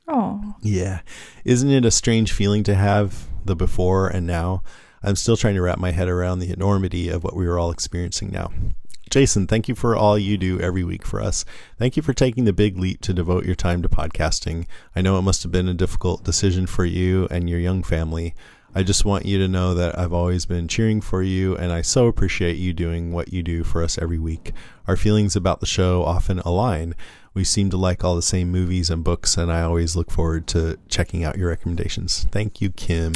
Oh, Yeah. Isn't it a strange feeling to have the before and now? I'm still trying to wrap my head around the enormity of what we are all experiencing now. Jason, thank you for all you do every week for us. Thank you for taking the big leap to devote your time to podcasting. I know it must have been a difficult decision for you and your young family. I just want you to know that I've always been cheering for you, and I so appreciate you doing what you do for us every week. Our feelings about the show often align. We seem to like all the same movies and books, and I always look forward to checking out your recommendations. Thank you, Kim.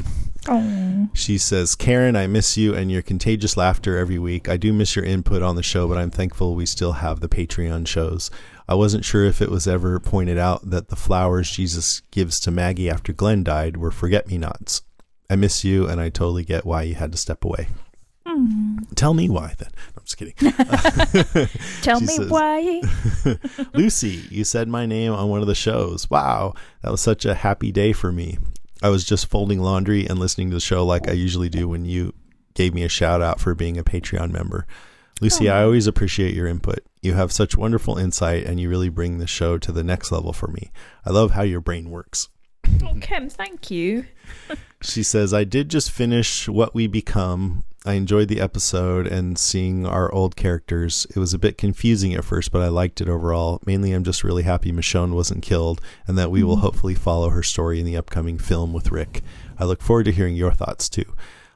Oh, She says, Karen, I miss you and your contagious laughter every week. I do miss your input on the show, but I'm thankful we still have the Patreon shows. I wasn't sure if it was ever pointed out that the flowers Jesus gives to Maggie after Glenn died were forget me nots. I miss you, and I totally get why you had to step away. Hmm. Tell me why then. I'm just kidding. (laughs) tell (laughs) me says- why. (laughs) Lucy, you said my name on one of the shows. Wow, that was such a happy day for me. I was just folding laundry and listening to the show like I usually do when you gave me a shout out for being a Patreon member. Lucy, oh. I always appreciate your input. You have such wonderful insight and you really bring the show to the next level for me. I love how your brain works. Oh, Kim, thank you. She says, I did just finish What We Become. I enjoyed the episode and seeing our old characters. It was a bit confusing at first, but I liked it overall. Mainly, I'm just really happy Michonne wasn't killed and that we will mm-hmm. hopefully follow her story in the upcoming film with Rick. I look forward to hearing your thoughts too.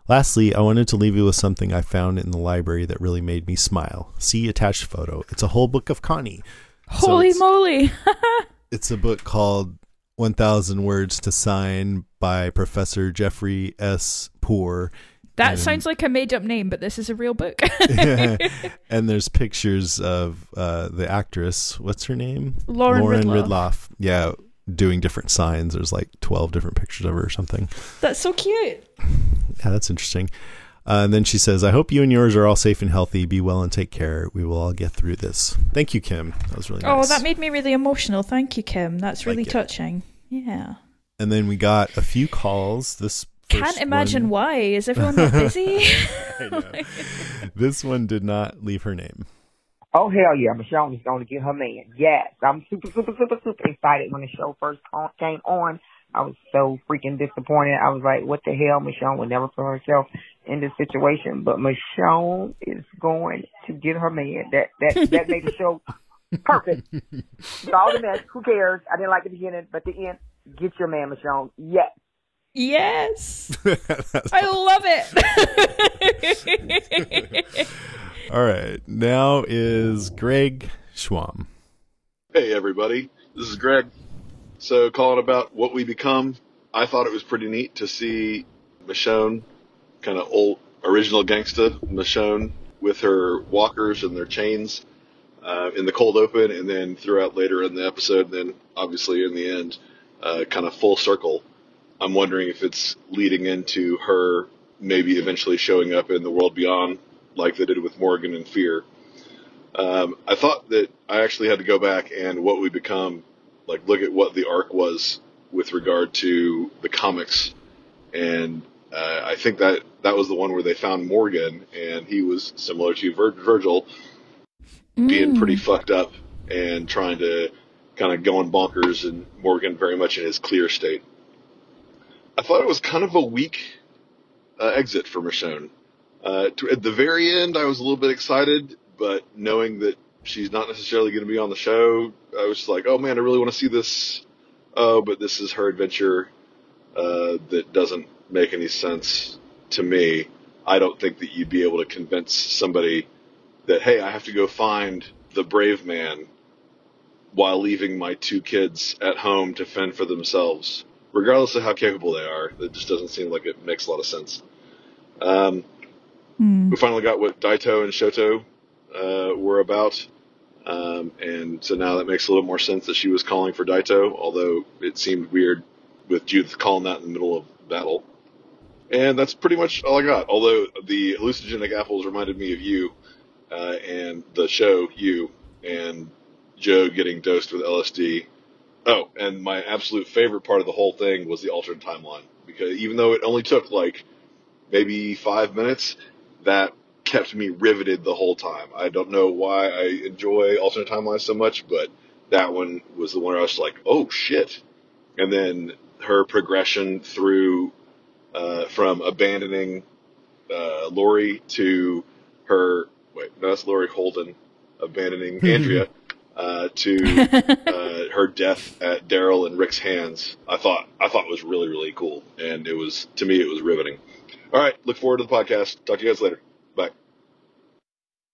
Lastly, I wanted to leave you with something I found in the library that really made me smile. See attached photo. It's a whole book of Connie. So Holy it's- moly! (laughs) it's a book called 1000 Words to Sign by Professor Jeffrey S. Poor. That And- sounds like a made up name, but this is a real book. (laughs) (laughs) and there's pictures of uh, the actress. What's her name? Lauren Ridloff. Ridloff. Yeah, doing different signs. There's like 12 different pictures of her or something. That's so cute. Yeah, that's interesting. Uh, and then she says, I hope you and yours are all safe and healthy. Be well and take care. We will all get through this. Thank you, Kim. That was really nice. Oh, that made me really emotional. Thank you, Kim. That's really Like touching. Yeah. and then we got a few calls. This Can't imagine one- why. Is everyone not busy? (laughs) I (laughs) know. this one did not leave her name. Oh hell yeah, Michelle is going to get her man. Yes, I'm super super super super excited when the show first came on. I was so freaking disappointed. I was like, what the hell? Michelle would never put herself in this situation, but Michelle is going to get her man. That that that made the show (laughs) perfect. With all the mess, who cares? I didn't like the beginning, but the end. Get your man, Michonne. Yes. Yes. (laughs) I love it. (laughs) All right. Now is Greg Schwam. Hey everybody, this is Greg. So calling about what we become, I thought it was pretty neat to see Michonne, kind of old original gangsta Michonne with her walkers and their chains uh, in the cold open, and then throughout later in the episode, and then obviously in the end, uh, kind of full circle. I'm wondering if it's leading into her maybe eventually showing up in the world beyond, like they did with Morgan and Fear. Um, I thought that I actually had to go back and what we become, like look at what the arc was with regard to the comics, and uh, I think that that was the one where they found Morgan, and he was similar to Vir- Virgil, being pretty fucked up and trying to kind of going bonkers, and Morgan very much in his clear state. I thought it was kind of a weak uh, exit for Michonne. Uh, to, at the very end, I was a little bit excited, but knowing that she's not necessarily going to be on the show, I was like, oh man, I really want to see this. Oh, but this is her adventure uh, that doesn't make any sense to me. I don't think that you'd be able to convince somebody that, hey, I have to go find the brave man while leaving my two kids at home to fend for themselves, regardless of how capable they are. It just doesn't seem like it makes a lot of sense. Um, Hmm. we finally got what Daito and Shoto uh, were about. Um, and so now that makes a little more sense that she was calling for Daito, although it seemed weird with Judith calling that in the middle of battle. And that's pretty much all I got. Although the hallucinogenic apples reminded me of you uh, and the show You and Joe getting dosed with LSD. Oh, and my absolute favorite part of the whole thing was the alternate timeline because even though it only took like maybe five minutes, that kept me riveted the whole time. I don't know why I enjoy alternate timelines so much, but that one was the one where I was like, oh shit. And then her progression through, uh, from abandoning, uh, Lori to her, wait, no, that's Laurie Holden, abandoning (laughs) Andrea, uh, to, (laughs) uh, her death at Daryl and Rick's hands. I thought, I thought was really, really cool. And it was, to me, it was riveting. All right. Look forward to the podcast. Talk to you guys later. Bye.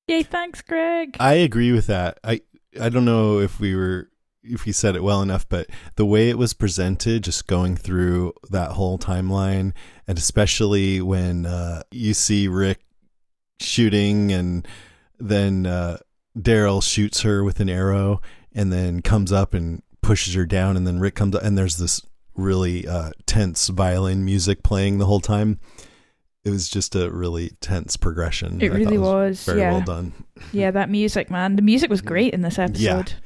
Yay, thanks, Greg. I agree with that. I I don't know if we were if we said it well enough, but the way it was presented, just going through that whole timeline, and especially when uh, you see Rick shooting, and then uh, Daryl shoots her with an arrow, and then comes up and pushes her down, and then Rick comes up, and there's this really uh, tense violin music playing the whole time. It was just a really tense progression. It I really was, very yeah. well done. Yeah, that music, man. The music was great in this episode. Yeah.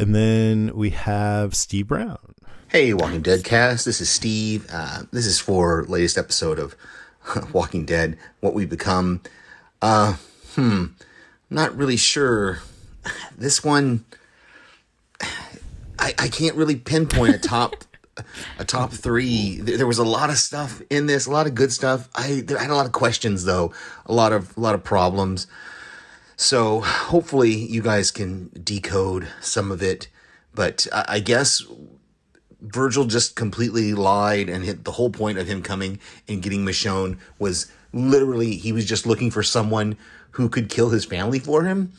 And then we have Steve Brown. Hey, Walking Dead cast. This is Steve. Uh, this is for latest episode of (laughs) Walking Dead. What we become. Uh, hmm. Not really sure. This one, I, I can't really pinpoint a top a top three. There was a lot of stuff in this, a lot of good stuff. I, I had a lot of questions though, a lot of a lot of problems. So hopefully you guys can decode some of it. But I, I guess Virgil just completely lied and hit the whole point of him coming and getting Michonne was literally he was just looking for someone who could kill his family for him.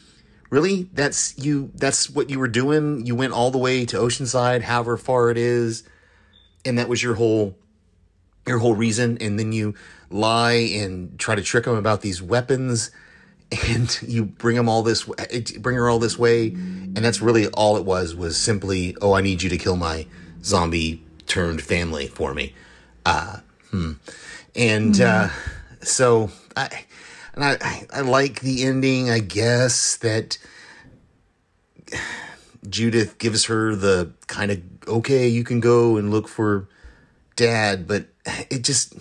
Really? That's you that's what you were doing? You went all the way to Oceanside, however far it is, and that was your whole your whole reason and then you lie and try to trick him about these weapons and (laughs) you bring him all this bring her all this way and that's really all it was was simply oh i need you to kill my zombie turned family for me uh hmm. and uh so i and I, I i like the ending i guess that judith gives her the kind of okay you can go and look for dad but it just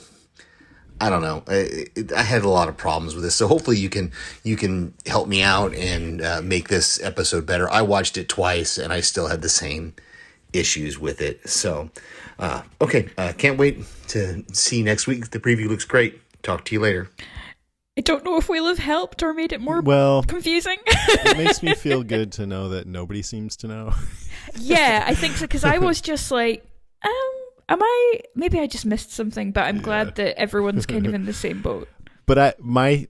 I don't know. I, I had a lot of problems with this, so hopefully you can you can help me out and uh, make this episode better. I watched it twice and I still had the same issues with it. So, uh, okay, uh, can't wait to see next week. The preview looks great. Talk to you later. I don't know if we'll have helped or made it more Well, confusing. it makes me feel (laughs) good to know that nobody seems to know. yeah, I think so because I (laughs) was just like, um, am I? Maybe I just missed something, but I'm glad that everyone's kind of in the same boat. (laughs) But I, my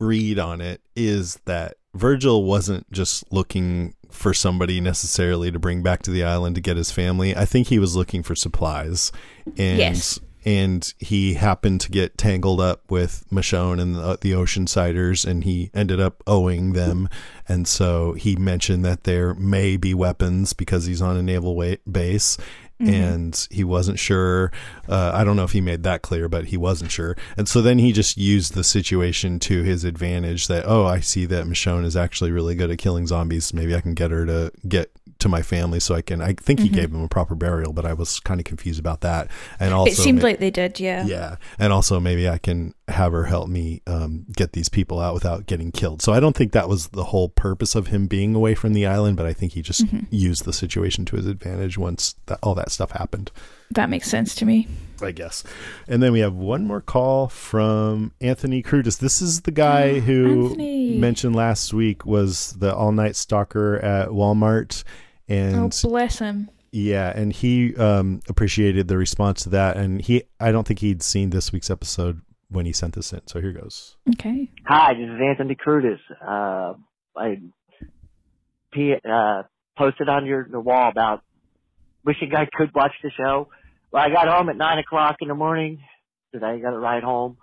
read on it is that Virgil wasn't just looking for somebody necessarily to bring back to the island to get his family. I think he was looking for supplies, and Yes. And he happened to get tangled up with Michonne and the, the Oceansiders, and he ended up owing them. And so he mentioned that there may be weapons because he's on a naval wa- base. Mhm. And he wasn't sure. Uh, I don't know if he made that clear, but he wasn't sure. And so then he just used the situation to his advantage that, oh, I see that Michonne is actually really good at killing zombies. Maybe I can get her to get to my family so I can. I think he Mhm. gave him a proper burial, but I was kind of confused about that. And also, it seemed ma- like they did, yeah. yeah. And also, maybe I can have her help me um, get these people out without getting killed. So I don't think that was the whole purpose of him being away from the island, but I think he just Mhm. used the situation to his advantage once that, all that stuff happened. That makes sense to me. I guess. And then we have one more call from Anthony Curtis. This is the guy (gasps) who Anthony. mentioned last week was the all night stalker at Walmart. And oh, bless him. yeah, and he um, appreciated the response to that. And he, I don't think he'd seen this week's episode when he sent this in. So here goes. Okay. Hi, this is Anthony Curtis. Uh, I P, uh, posted on your the wall about wishing I could watch the show. Well, I got home at nine o'clock in the morning today. I got a ride home,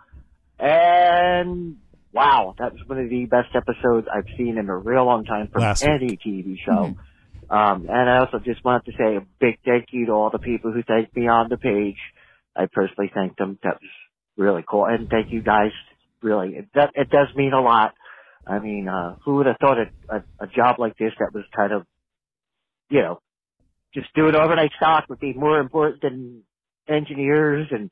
and wow, that was one of the best episodes I've seen in a real long time from Last week. any TV show. Um, and I also just wanted to say a big thank you to all the people who thanked me on the page. I personally thanked them. That was really cool. And thank you guys. Really, it, does it does mean a lot. I mean, uh, who would have thought a, a, a job like this that was kind of, you know, just doing overnight stock would be more important than engineers and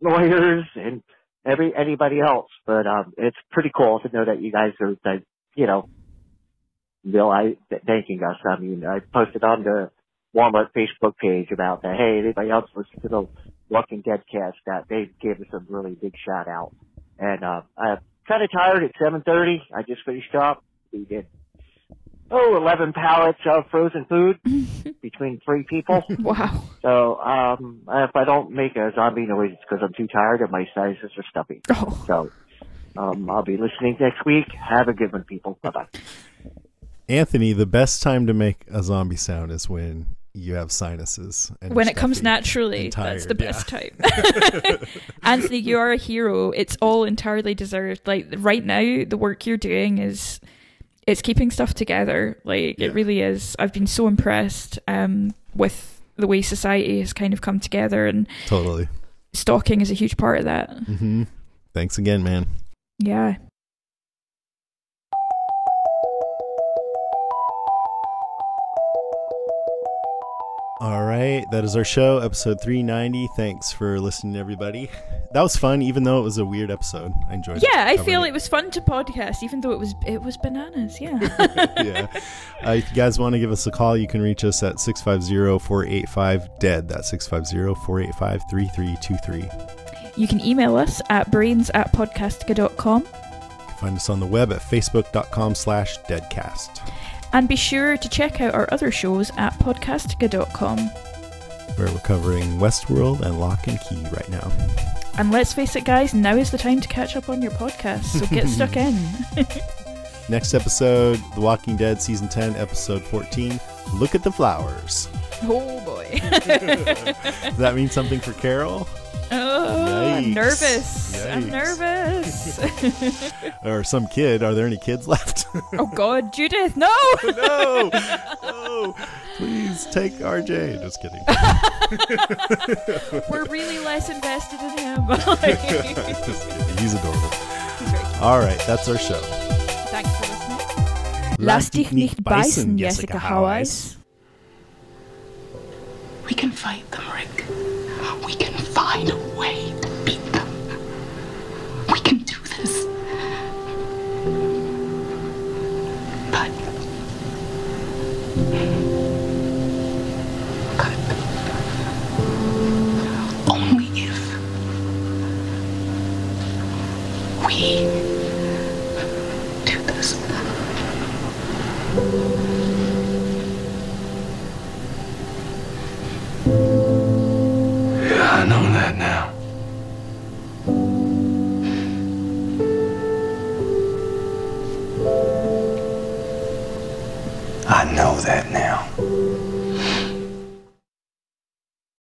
lawyers and every anybody else. But um, it's pretty cool to know that you guys are, that, you know, realize thanking us. I mean, I posted on the Walmart Facebook page about that. Hey, anybody else listen to the Walking Dead cast? That they gave us a really big shout out. And uh, I'm kind of tired at 7:30. I just finished up. We did oh 11 pallets of frozen food (laughs) between three people. (laughs) Wow. So um, if I don't make a zombie noise, it's because I'm too tired and my sizes are stuffy. Oh. So um, I'll be listening next week. Have a good one, people. Bye bye. Anthony, the best time to make a zombie sound is when you have sinuses. And when it comes naturally, that's the best yeah. time. (laughs) Anthony, you are a hero. It's all entirely deserved. Like right now, the work you're doing is it's keeping stuff together. Like it really is. I've been so impressed um, with the way society has kind of come together, and Totally. stalking is a huge part of that. Mm-hmm. Thanks again, man. Yeah. All right, that is our show, episode 390. Thanks for listening, everybody. That was fun, even though it was a weird episode. I enjoyed. It. Yeah, I feel it. it was fun to podcast, even though it was it was bananas. Yeah. (laughs) yeah. Uh, if you guys want to give us a call, you can reach us at 650-485-DEAD. That's 650-485-3323. You can email us at brains at podcastica.com. Find us on the web at facebook.com slash deadcast, And be sure to check out our other shows at podcastica.com. where we're covering Westworld and Locke and Key right now. And let's face it, guys, now is the time to catch up on your podcast, so get stuck (laughs) in. Next episode, The Walking Dead Season 10, Episode 14, Look at the Flowers. oh boy. (laughs) Does that mean something for Carol? Oh, I'm Yikes. nervous. I'm nervous. (laughs) Or some kid? Are there any kids left? oh God, Judith, no! (laughs) Oh, no! (laughs) No! Please take RJ. Just kidding. We're really less invested in him. Just kidding. He's adorable. All right, that's our show. Thanks for listening. Lass dich nicht beißen, Jessica Hawes. We can fight them, Rick. We can find a way to beat them. We can do this. But. But. Only if. We.